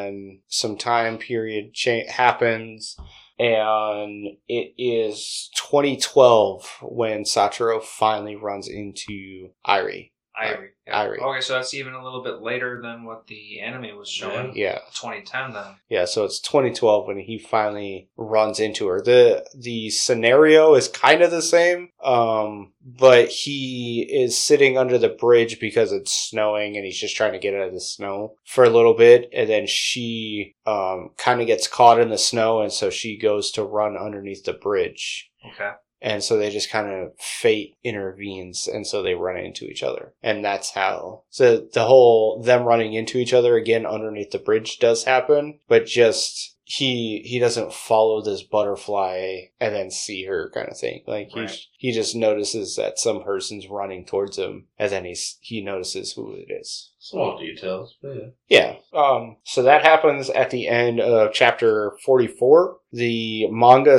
and some time period cha- happens, and it is 2012 when Satoru finally runs into Airi. Airi. Yeah. Airi. Okay, so that's even a little bit later than what the anime was showing. Yeah, 2010 then. yeah. So it's 2012 when he finally runs into her. the The scenario is kind of the same, um, but he is sitting under the bridge because it's snowing, and he's just trying to get out of the snow for a little bit, and then she um, kind of gets caught in the snow, and so she goes to run underneath the bridge. Okay. And so they just kind of fate intervenes, and so they run into each other, and that's how. So the whole them running into each other again underneath the bridge does happen, but just he he doesn't follow this butterfly and then see her kind of thing. Like he he just notices that some person's running towards him, and then he's he notices who it is. Small details, but yeah. Yeah. Um, so that happens at the end of chapter 44. The manga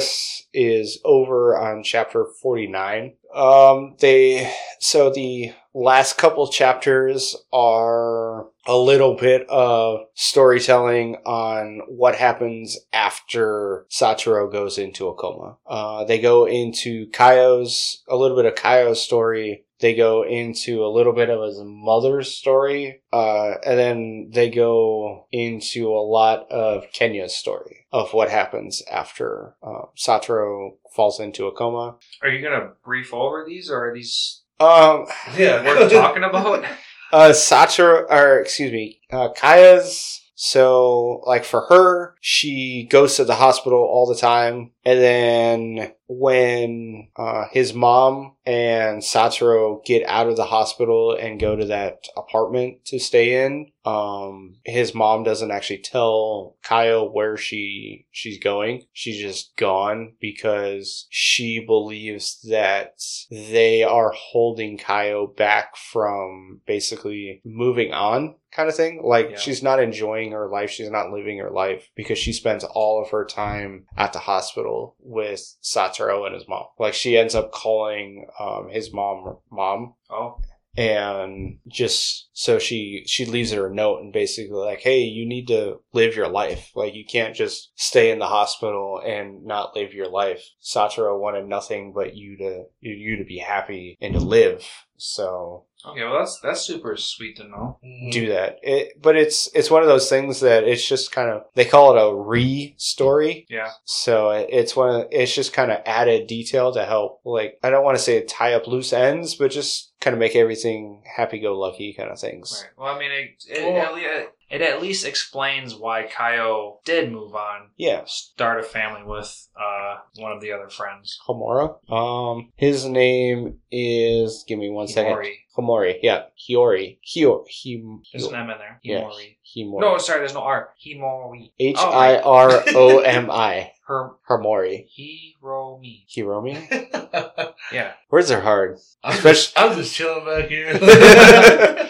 is over on chapter 49. Um, they, so the last couple chapters are a little bit of storytelling on what happens after Satoru goes into a coma. Uh, they go into Kayo's, a little bit of Kayo's story. They go into a little bit of his mother's story, uh, and then they go into a lot of Kenya's story of what happens after uh, Satoru falls into a coma. Are you gonna brief over these, or are these Um, Yeah, worth talking about? uh, Satoru, or excuse me, uh, Kaya's. So, like for her, she goes to the hospital all the time, and then when uh, his mom and Satoru get out of the hospital and go to that apartment to stay in, um, his mom doesn't actually tell Kayo where she she's going. She's just gone because she believes that they are holding Kayo back from basically moving on kind of thing. Like Yeah. she's not enjoying her life. She's not living her life because she spends all of her time at the hospital with Satoru and his mom. Like she ends up calling um, his mom mom Oh, and just so she she leaves her a note and basically like hey you need to live your life like you can't just stay in the hospital and not live your life Satoru wanted nothing but you to you to be happy and to live so okay. Well, that's that's super sweet to know. Mm-hmm. do that it but it's it's one of those things that it's just kind of they call it a re story Yeah. so it- it's one of it's just kind of added detail to help like i don't want to say tie up loose ends but just kind of make everything happy-go-lucky kind of things Right. Well, I mean, it it, Well- at le- it at least explains why Kayo did move on, yeah start a family with uh one of the other friends. Homura. Um, his name is. Give me one second. Himori. Homori. Yeah, Hiori. Hio. Him. There's an M in there. Yeah. Himori. Himori. No, sorry, there's no R. Himori. H i r o m i. Oh, I right. R O M I. Her Hermori. Hiromi. Hiromi. Yeah. Words are hard. I'm, Especially- just, I'm just chilling back here.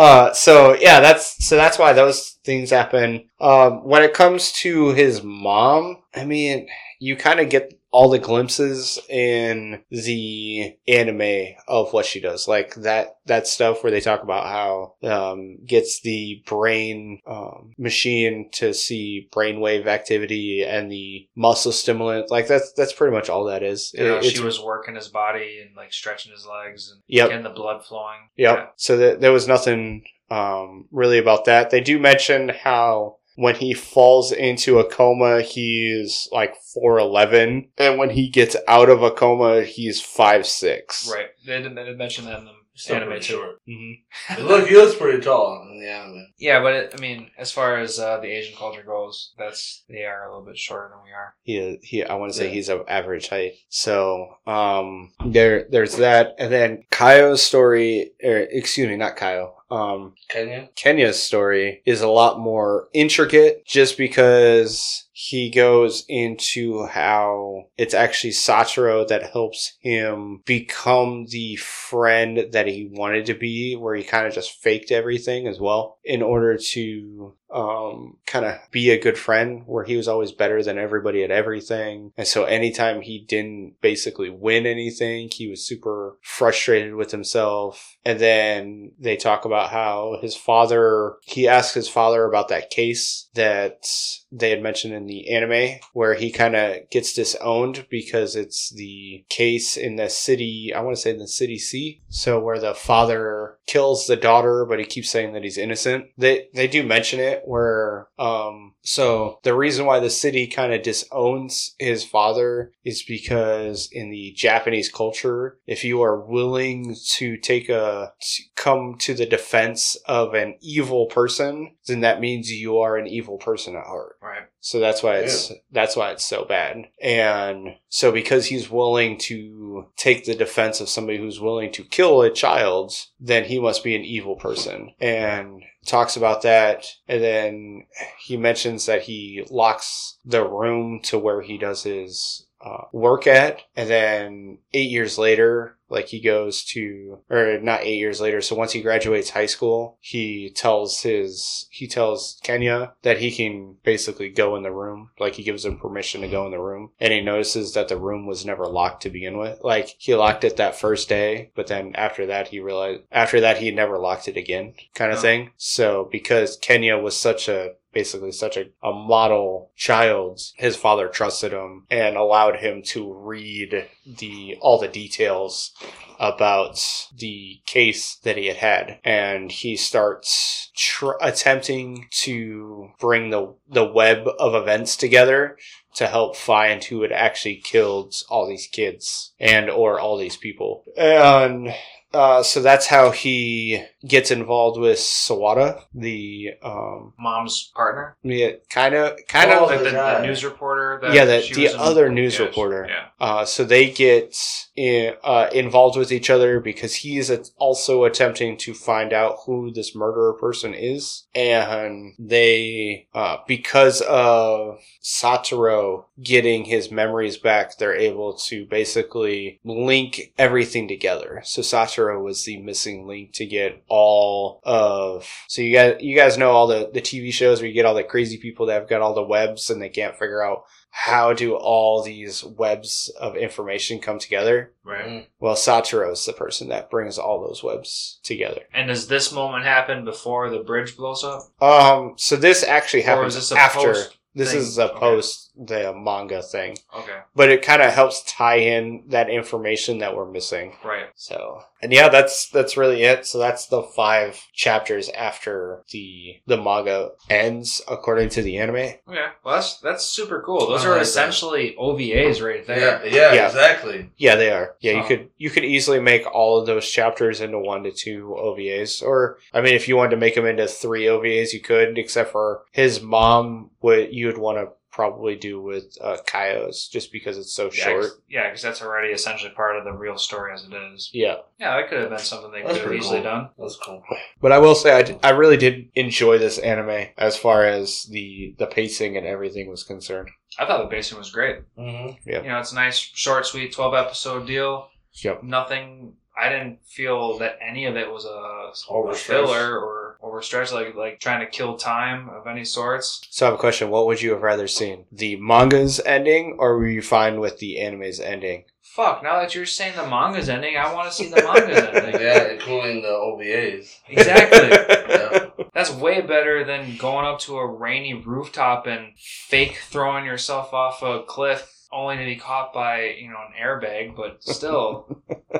uh, so yeah, that's so that's why those things happen. Um, when it comes to his mom, I mean, you kind of get all the glimpses in the anime of what she does, like that that stuff where they talk about how um, gets the brain um, machine to see brainwave activity and the muscle stimulant. Like that's that's pretty much all that is. You know, It- she was working his body and like stretching his legs and Yep. getting the blood flowing. Yep. So th- there was nothing um, really about that. They do mention how when he falls into a coma, he's like four eleven, and when he gets out of a coma, he's five six. Right. They didn't, they didn't mention that in the Still anime pretty too. short. hmm He look, he looks pretty tall in the anime. Yeah, but it, I mean, as far as uh, the Asian culture goes, that's they are a little bit shorter than we are. He, he, I want to say Yeah. he's of average height. So, um, there, there's that, and then Kayo's story, or excuse me, not Kayo. Um, Kenya? Kenya's story is a lot more intricate just because he goes into how it's actually Satoru that helps him become the friend that he wanted to be, where he kind of just faked everything as well in order to um, kind of be a good friend, where he was always better than everybody at everything. And so anytime he didn't basically win anything, he was super frustrated with himself. And then they talk about how his father, he asked his father about that case that they had mentioned in the anime where he kind of gets disowned because it's the case in the city, I want to say in the city C. So where the father kills the daughter, but he keeps saying that he's innocent. They, they do mention it where, um, so the reason why the city kind of disowns his father is because in the Japanese culture, if you are willing to take a, to come to the defense of an evil person, then that means you are an evil person at heart. Right. So that's why it's that's why it's so bad. And so because he's willing to take the defense of somebody who's willing to kill a child, then he must be an evil person. And talks about that and then he mentions that he locks the room to where he does his uh, work at and then eight years later like he goes to or not eight years later so once he graduates high school he tells his he tells kenya that he can basically go in the room. Like he gives him permission to go in the room and he notices that the room was never locked to begin with. Like he locked it that first day but then after that he realized after that he never locked it again kind of Oh. thing. So because kenya was such a basically such a, a model child his father trusted him and allowed him to read the all the details about the case that he had had. And he starts tr- attempting to bring the the web of events together to help find who had actually killed all these kids and or all these people. And uh, so that's how he gets involved with Sawada, the um, Mom's partner, yeah, kind of, kind Oh, of, like the the, the news reporter. That yeah, the the was in- other news yeah, reporter. Yeah, Uh, so they get in, uh, involved with each other because he's at- also attempting to find out who this murderer person is, and they, uh, because of Satoru getting his memories back, they're able to basically link everything together. So Satoru was the missing link to get all of. So you guys, you guys know all the the TV shows where you get all the crazy people that have got all the webs and they can't figure out how do all these webs of information come together? right. Mm. Well, Satoru is the person that brings all those webs together. And does this moment happen before the bridge blows up? Um, so this actually Or happens is this a after. post This thing? is a Okay. post the manga thing, Okay, but it kind of helps tie in that information that we're missing. right. So, and yeah, that's that's really it. So that's the five chapters after the the manga ends, according to the anime. Okay, well that's that's super cool. Those I are like that. essentially OVAs right there. yeah, Yeah. exactly. Yeah, they are. Yeah, you Oh. could you could easily make all of those chapters into one to two OVAs, or I mean, if you wanted to make them into three OVAs, you could. Except for his mom, would you would want to probably do with uh, Kayo's, just because it's so Yeah, short. 'cause- yeah, because that's already essentially part of the real story as it is. Yeah, Yeah, that could have been something they That's could have easily cool. done. That's cool. but I will say I, did- I really did enjoy this anime as far as the the pacing and everything was concerned. I thought the pacing was great. Mm-hmm. Yeah. You know, it's a nice, short, sweet, twelve episode deal. Yep. Nothing. I didn't feel that any of it was a, a Overstretched. filler or overstretched, like like trying to kill time of any sorts. So I have a question: What would you have rather seen, the manga's ending, or were you fine with the anime's ending? Fuck! Now that you're saying the manga's ending, I want to see the manga's ending. Yeah, including the OVAs. Exactly. Yeah. That's way better than going up to a rainy rooftop and fake throwing yourself off a cliff only to be caught by, you know, an airbag, but still.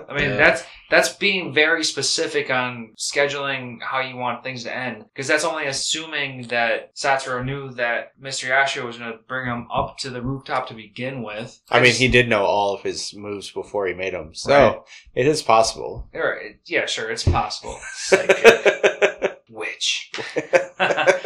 I mean, Yeah. that's that's being very specific on scheduling how you want things to end because that's only assuming that Satoru knew that Mr. Yashiro was going to bring him up to the rooftop to begin with. I mean, just- he did know all of his moves before he made them, so Right. it is possible. Or, yeah, sure, it's possible. Which.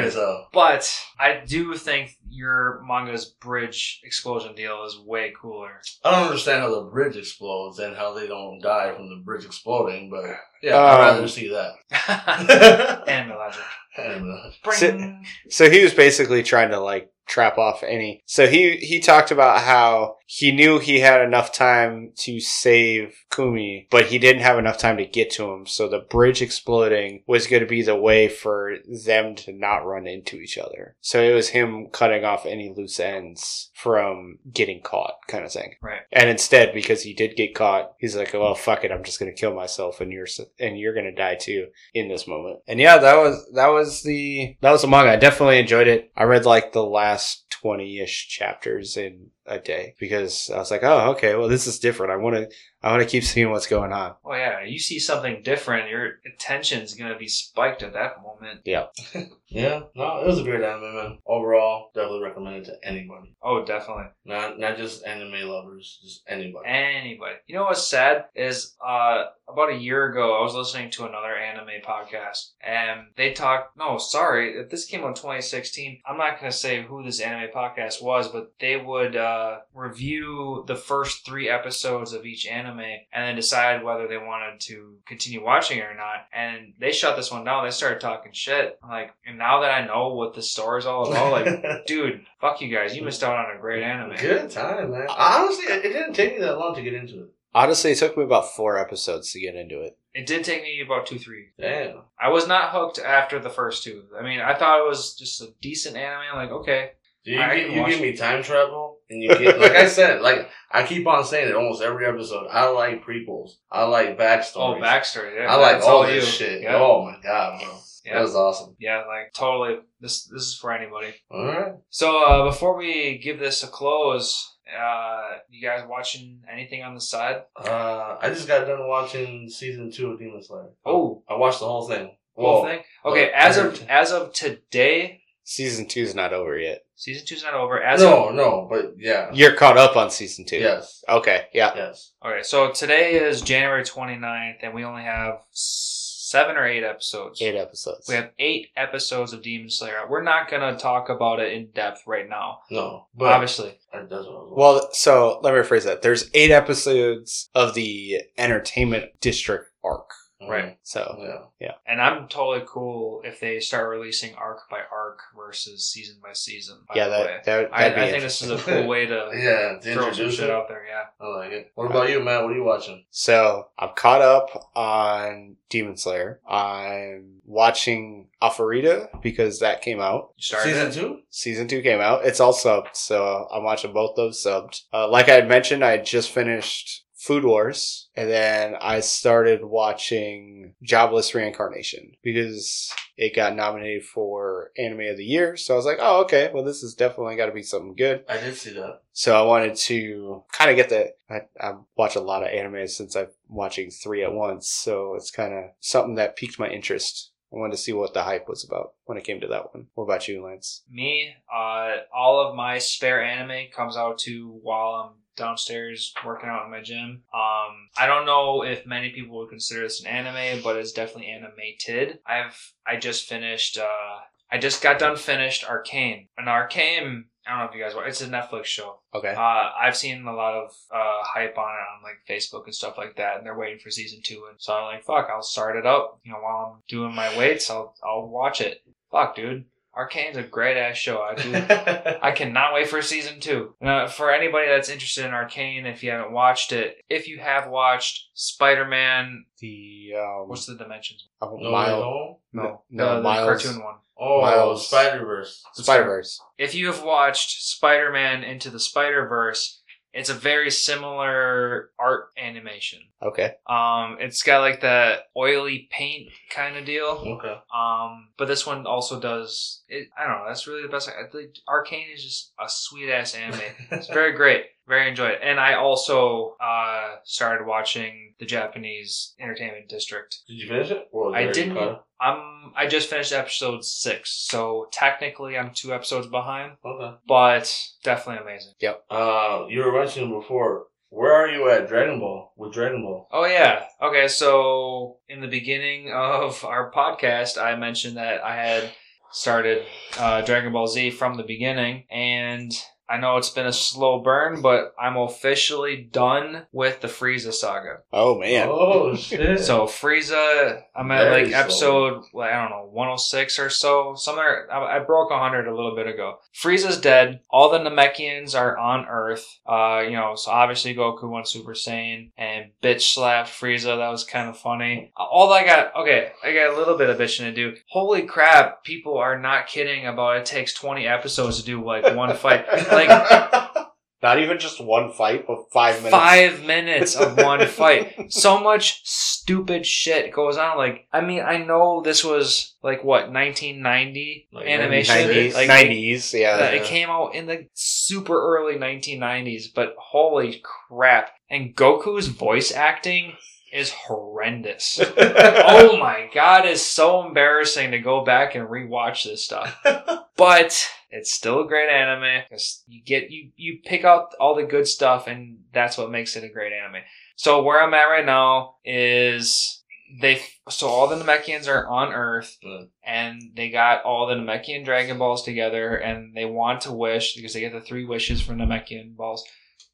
Those are funny There it as is. hell. But I do think your manga's bridge explosion deal is way cooler. I don't understand how the bridge explodes and how they don't die from the bridge exploding, but yeah, Um, I'd rather see that. Anime logic. And, uh, Bring. So he was basically trying to like trap off any. So he he talked about how he knew he had enough time to save Kumi, but he didn't have enough time to get to him. So the bridge exploding was going to be the way for them to not run into each other. So it was him cutting off any loose ends from getting caught, kind of thing. Right. And instead, because he did get caught, he's like, "Well, fuck it, I'm just going to kill myself, and you're and you're going to die too in this moment." And yeah, that was that was the that was the manga. I definitely enjoyed it. I read like the last 20 ish chapters in a day because I was like, oh, okay, well, this is different. I want to, I want to keep seeing what's going on. Oh yeah, you see something different, your attention's gonna be spiked at that moment. Yeah. Yeah, no, it was a great anime, man. Overall, definitely recommend it to anybody. Oh, definitely. Not not just anime lovers, just anybody. Anybody. You know what's sad is uh about a year ago I was listening to another anime podcast and they talked no, sorry, if this came out 2016. I'm not gonna say who this anime podcast was, but they would uh review the first three episodes of each anime and then decide whether they wanted to continue watching it or not. And they shut this one down. They started talking shit. Like, and now that I know what the story's all about, like, dude, fuck you guys. You missed out on a great anime. Good time, man. Uh, Honestly, it it didn't take me that long to get into it. Honestly, it took me about four episodes to get into it. It did take me about two, three. Damn. I was not hooked after the first two. I mean, I thought it was just a decent anime. I'm like, okay, Do you, I get, you give me time travel, and you get like I said, like I keep on saying it almost every episode. I like prequels. I like backstories. oh, backstory. Yeah, I like all this you. shit. Yeah. Oh my god, bro, Yeah. that was awesome. Yeah, like totally. This this is for anybody. All right. So uh, before we give this a close, uh, you guys watching anything on the side? Uh, I just got done watching season two of Demon Slayer. Oh, I watched the whole thing. whole thing. Okay, as of as of today, Season two's not over yet. season two's not over. As no, of no, but yeah, You're caught up on season two. yes, Okay, yeah. yes. okay, so today is January 29th, and we only have seven or eight episodes. Eight episodes. We have eight episodes of Demon Slayer. We're not gonna talk about it in depth right now. No, but Obviously, I- that's what Well, so let me rephrase that. There's eight episodes of the entertainment district arc. Watching. right. So Yeah. yeah. and I'm totally cool if they start releasing arc by arc versus season by season. By yeah, the that, way. that I, that'd be I think this is a cool way to Yeah, to throw some introduce shit it. out there. Yeah. I like it. What about you, Matt? What are you watching? So I'm caught up on Demon Slayer. I'm watching Alpharita because that came out. You started Season it? two? Season two came out. It's all subbed, so I'm watching both those subbed. Uh, like I had mentioned, I had just finished Food Wars, and then I started watching Jobless Reincarnation because it got nominated for Anime of the Year. So I was like, oh, okay, well, this has definitely got to be something good. I did see that. So I wanted to kind of get the. I, I watch a lot of anime since I'm watching three at once, so it's kind of something that piqued my interest. I wanted to see what the hype was about when it came to that one. What about you, Lance? Me, uh, all of my spare anime comes out to while I'm downstairs working out in my gym. Um, I don't know if many people would consider this an anime, but it's definitely animated. I've I just finished. Uh, I just got done finished Arcane. And Arcane, I don't know if you guys watch. It's a Netflix show. Okay. Uh, I've seen a lot of uh, hype on it on like Facebook and stuff like that, and they're waiting for season two. And so I'm like, fuck, I'll start it up. You know, while I'm doing my weights, I'll I'll watch it. Fuck, dude, Arcane's a great ass show. I do. I cannot wait for season two. Uh, for anybody that's interested in Arcane, if you haven't watched it, if you have watched Spider Man, the um, what's the dimensions? oh, No, Miles, no. No, no, the, the Miles, cartoon one. Oh, Miles- Spider Verse. Spider Verse. if you have watched Spider Man Into the Spider Verse, it's a very similar art animation. Okay. Um, it's got like that oily paint kind of deal. Okay. Um, but this one also does. It, I don't know. That's really the best. I think Arcane is just a sweet ass anime. It's very great. Very enjoyed it. And I also uh, started watching the Japanese Entertainment District. Did you finish it? Or was I didn't. cut? I'm. I just finished episode six, so technically I'm two episodes behind, Okay. but definitely amazing. Uh, you were mentioning before. Where are you at Dragon Ball with Dragon Ball? Oh yeah. Okay, so in the beginning of our podcast, I mentioned that I had started uh, Dragon Ball Z from the beginning, and I know it's been a slow burn, but I'm officially done with the Frieza saga. Oh man. Oh shit! So Frieza, I'm at Very like episode, like, I don't know, 106 or so. Somewhere, I, I broke 100 a little bit ago. Frieza's dead. All the Namekians are on Earth. Uh, you know, so obviously Goku went Super Saiyan and bitch slapped Frieza. That was kind of funny. All I got, okay, I got a little bit of bitching to do. Holy crap, people are not kidding about it takes 20 episodes to do like one fight. Like, Not even just one fight, but five minutes. Five minutes of one fight. So much stupid shit goes on. Like, I mean, I know this was like what 1990 Like animation. 90s, Like, 90s, yeah. yeah. It came out in the super early 1990s, but holy crap! And Goku's voice acting is horrendous. oh my god, it's so embarrassing to go back and rewatch this stuff. But it's still a great anime. 'cause You get you you pick out all the good stuff, and that's what makes it a great anime. So where I'm at right now is they so all the Namekians are on Earth, Mm. and they got all the Namekian Dragon Balls together, and they want to wish because they get the three wishes from Namekian balls,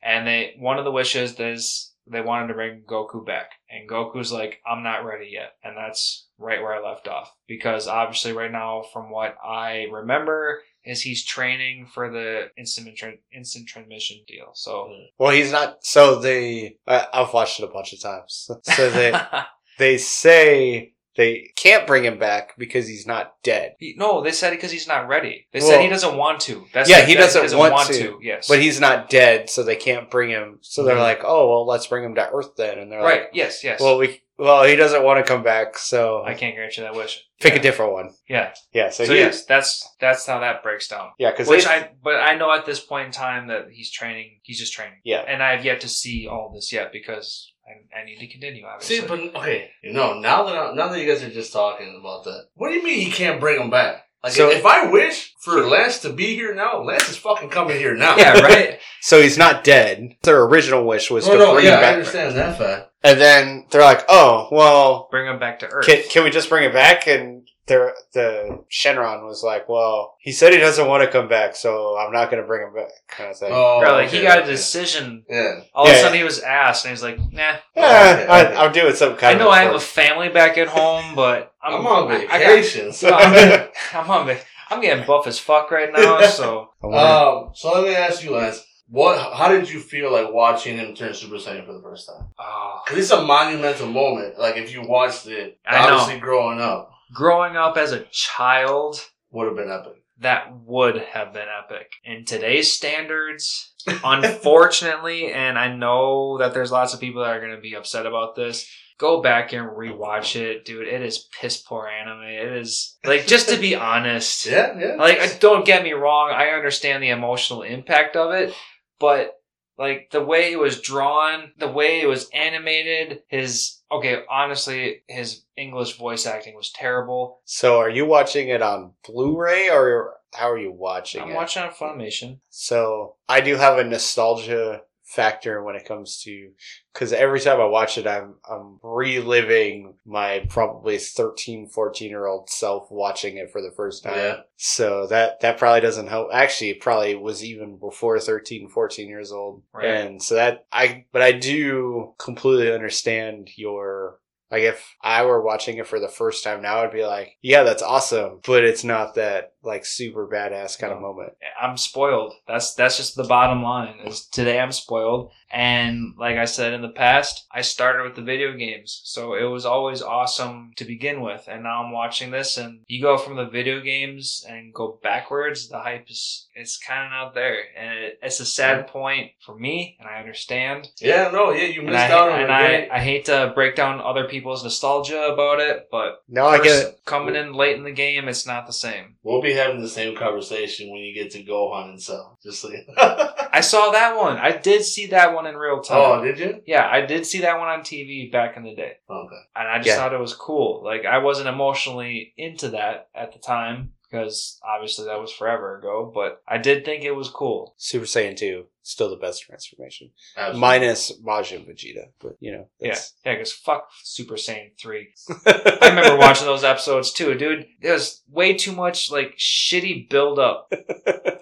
and they one of the wishes is they wanted to bring Goku back, and Goku's like, I'm not ready yet, and that's right where I left off because obviously right now, from what I remember, is he's training for the instant instant transmission deal. So hmm. Well, he's not. So they. I, I've watched it a bunch of times. So they they say they can't bring him back because he's not dead, He- no, they said because he's not ready. They Well- said he doesn't want to. That's Yeah, he That doesn't want to, Yes, but he's not dead, so they can't bring him. So they're Mhm. like, "Oh, well, let's bring him to Earth then." And they're right. like, yes, yes. "Well, we well, he doesn't want to come back, so I can't grant you that wish. pick yeah. a different one." Yeah. Yeah. So, So, he, yes, that's that's how that breaks down. yeah, because Which I, but I know at this point in time that he's training. He's just training, yeah. and I have yet to see all this yet because I, I need to continue. Obviously, See, but okay, you know, now that I, now that you guys are just talking about that, what do you mean he can't bring him back? Like, So- if I wish for Lance to be here now, Lance is fucking coming here now. yeah, right. So he's not dead. Their original wish was No, to no, bring yeah, him back. Yeah, I back, understand that fact. and then they're like, "Oh, well, Bring him back to Earth. Can, can we just bring it back? And the the Shenron was like, "Well, he said he doesn't want to come back, so I'm not going to bring him back." Kind of thing. Oh, Bro, like okay, he got a decision. Yeah. All Yeah, of a sudden, yeah. he was asked, and he's like, "Nah." yeah, okay, I, okay. I'm doing some I kind know of. I know I have a family back at home, but I'm, I'm, on I- I got- vacation. So I'm, I'm on vac- I'm getting buff as fuck right now, so um, so let me ask you, Lance. What? How did you feel like watching him turn Super Saiyan for the first time? oh, Because it's a monumental moment. Like if you watched it, I know. obviously growing up, growing up as a child, would have been epic. that would have been epic. In today's standards, unfortunately, and I know that there's lots of people that are going to be upset about this. Go back and rewatch it, dude. It is piss poor anime. It is like just to be honest. Yeah, yeah. Like, I- don't get me wrong. I understand the emotional impact of it, but like the way it was drawn, the way it was animated, his okay, honestly, his English voice acting was terrible. So, are you watching it on Blu-ray or how are you watching I'm it? watching on Funimation. So, I do have a nostalgia factor when it comes to because every time I watch it, I'm I'm reliving my probably 13, 14 year old self watching it for the first time. Yeah. So that that probably doesn't help. Actually, it probably was even before 13, 14 years old. Right. And so that I but I do completely understand your like if I were watching it for the first time now, I'd be like, yeah, that's awesome, but it's not that like super badass kind of moment. I'm spoiled. That's that's just the bottom line. Is today I'm spoiled, and like I said in the past, I started with the video games, so it was always awesome to begin with. And now I'm watching this, and you go from the video games and go backwards. The hype is it's kind of not there, and it, it's a sad point for me, and I understand. Yeah, no, yeah, you And, missed I, out on and a I, great. I hate to break down other people's nostalgia about it, but No, I get it. coming in late in the game, it's not the same. We'll be having the same conversation when you get to Gohan and Cell. Just you I saw that one. I did see that one in real time. Oh, did you? Yeah, I did see that one on TV back in the day. Okay. And I just Yeah. thought it was cool. Like, I wasn't emotionally into that at the time because obviously that was forever ago, but I did think it was cool. Super Saiyan 2, still the best transformation. Absolutely. Minus Majin Vegeta, but you know, that's, Yeah, because fuck Super Saiyan 3. I remember watching those episodes too, dude. There's way too much, like, shitty build up.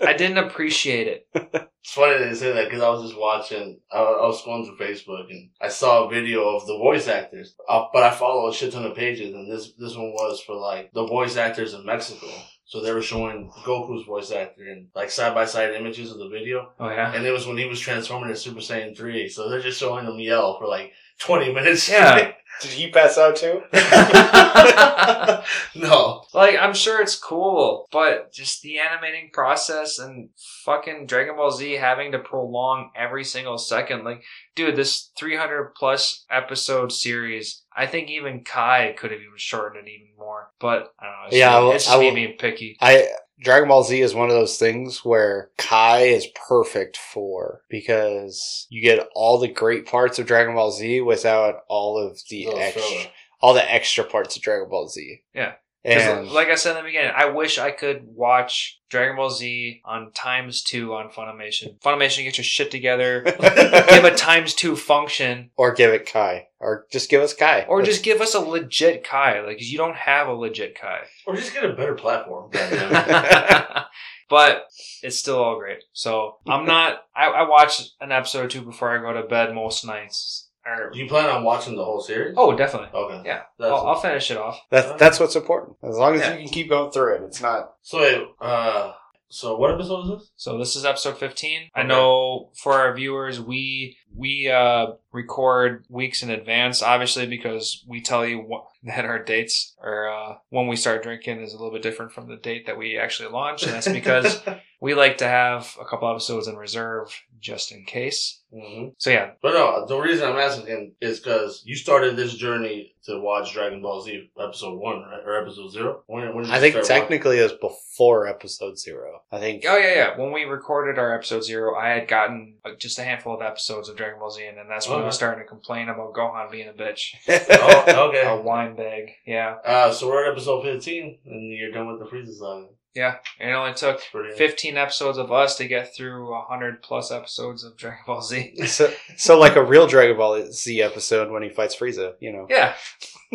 I didn't appreciate it. It's funny that you say that because I was just watching. I, I was scrolling through Facebook and I saw a video of the voice actors. Uh, but I follow a shit ton of pages, and this this one was for like the voice actors in Mexico. So they were showing Goku's voice actor and like side by side images of the video, Oh, yeah? and it was when he was transforming to Super Saiyan three. So they're just showing him yell for like twenty minutes. Yeah. Did he pass out too? no. Like, I'm sure it's cool, but just the animating process and fucking Dragon Ball Z having to prolong every single second. Like, dude, this 300 plus episode series, I think even Kai could have even shortened it even more. But I don't know. It's Yeah, just, I will- it's just I me being picky. I Dragon Ball Z is one of those things where Kai is perfect for because you get all the great parts of Dragon Ball Z without all of the extra, all the extra parts of Dragon Ball Z. Yeah. 'Cause and like I said in the beginning, I wish I could watch Dragon Ball Z on times two on Funimation. Funimation, get your shit together. give a times two function, or give it Kai, or just give us Kai, or just give us a legit Kai. Like you don't have a legit Kai. Or just get a better platform. but it's still all great. So I'm not. I, I watch an episode or two before I go to bed most nights. Or, Do you plan on watching the whole series? oh, definitely. Okay. Yeah. That's I'll, I'll finish it off. That's that's what's important. As long as Yeah. you can keep going through it, it's not. so wait, uh, so what episode is this? So this is episode 15. I Okay. know for our viewers, we we uh, record weeks in advance, obviously because we tell you what, that our dates or uh, when we start drinking is a little bit different from the date that we actually launch, and that's because we like to have a couple episodes in reserve just in case. hmm So yeah, But no, the reason I'm asking is because you started this journey to watch Dragon Ball Z episode one, right? Or episode zero? When, when did I think start watching? technically it was before episode zero. I think. Oh yeah, yeah. When we recorded our episode zero, I had gotten uh, just a handful of episodes of Dragon Ball Z, and then that's when I was starting to complain about Gohan being a bitch, Oh, okay. a wine bag. Yeah, Uh, so we're at episode 15, and you're done with the Frieza saga. yeah. And it only took 15 episodes of us to get through 100 plus episodes of Dragon Ball Z. So, so like a real Dragon Ball Z episode when he fights Frieza, you know. Yeah,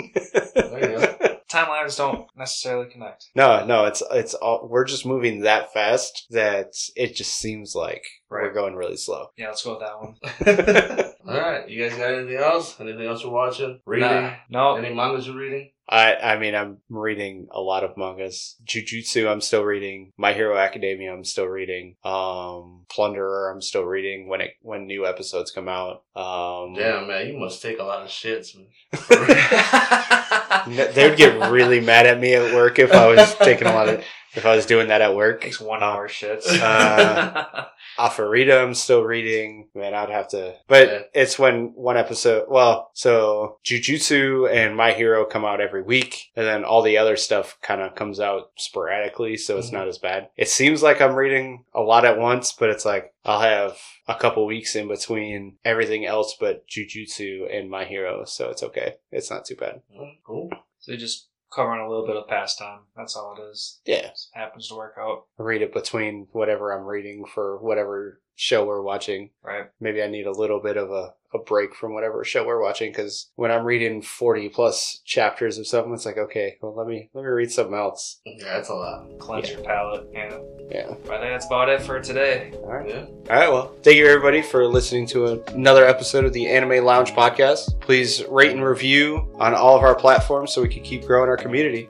There you go. Timelines don't necessarily connect. No, no, it's it's all, we're just moving that fast that it just seems like we're going really slow. Yeah, let's go with that one. All right, you guys got anything else? Anything else you're watching? Reading? Nah, no, Any mangas you're reading? I I mean I'm reading a lot of mangas. Jujutsu I'm still reading. My Hero Academia I'm still reading. Um Plunderer I'm still reading when it when new episodes come out. Um Damn, man, you must take a lot of shits, they would get really mad at me at work if I was taking a lot of if I was doing that at work. takes one hour shits. Uh, Alpharita I'm still reading. Man, I'd have to but Yeah. it's when one episode well, so Jujutsu and My Hero come out every week, and then all the other stuff kind of comes out sporadically, so it's Mhm. not as bad. It seems like I'm reading a lot at once, but it's like I'll have a couple weeks in between everything else but Jujutsu and My Hero, so it's okay. It's not too bad. Mm, Cool. so just covering a little bit of pastime. That's all it is. Yeah. Just happens to work out. Read it between whatever I'm reading for whatever show we're watching. Right. maybe I need a little bit of a, a break from whatever show we're watching because when I'm reading 40 plus chapters of something, it's like, okay, well, let me, let me read something else. Yeah, that's a lot. Cleanse Yeah. your palate. Yeah. Yeah. But I think that's about it for today. All right. Yeah. All right. Well, thank you everybody for listening to another episode of the Anime Lounge podcast. Please rate and review on all of our platforms so we can keep growing our community.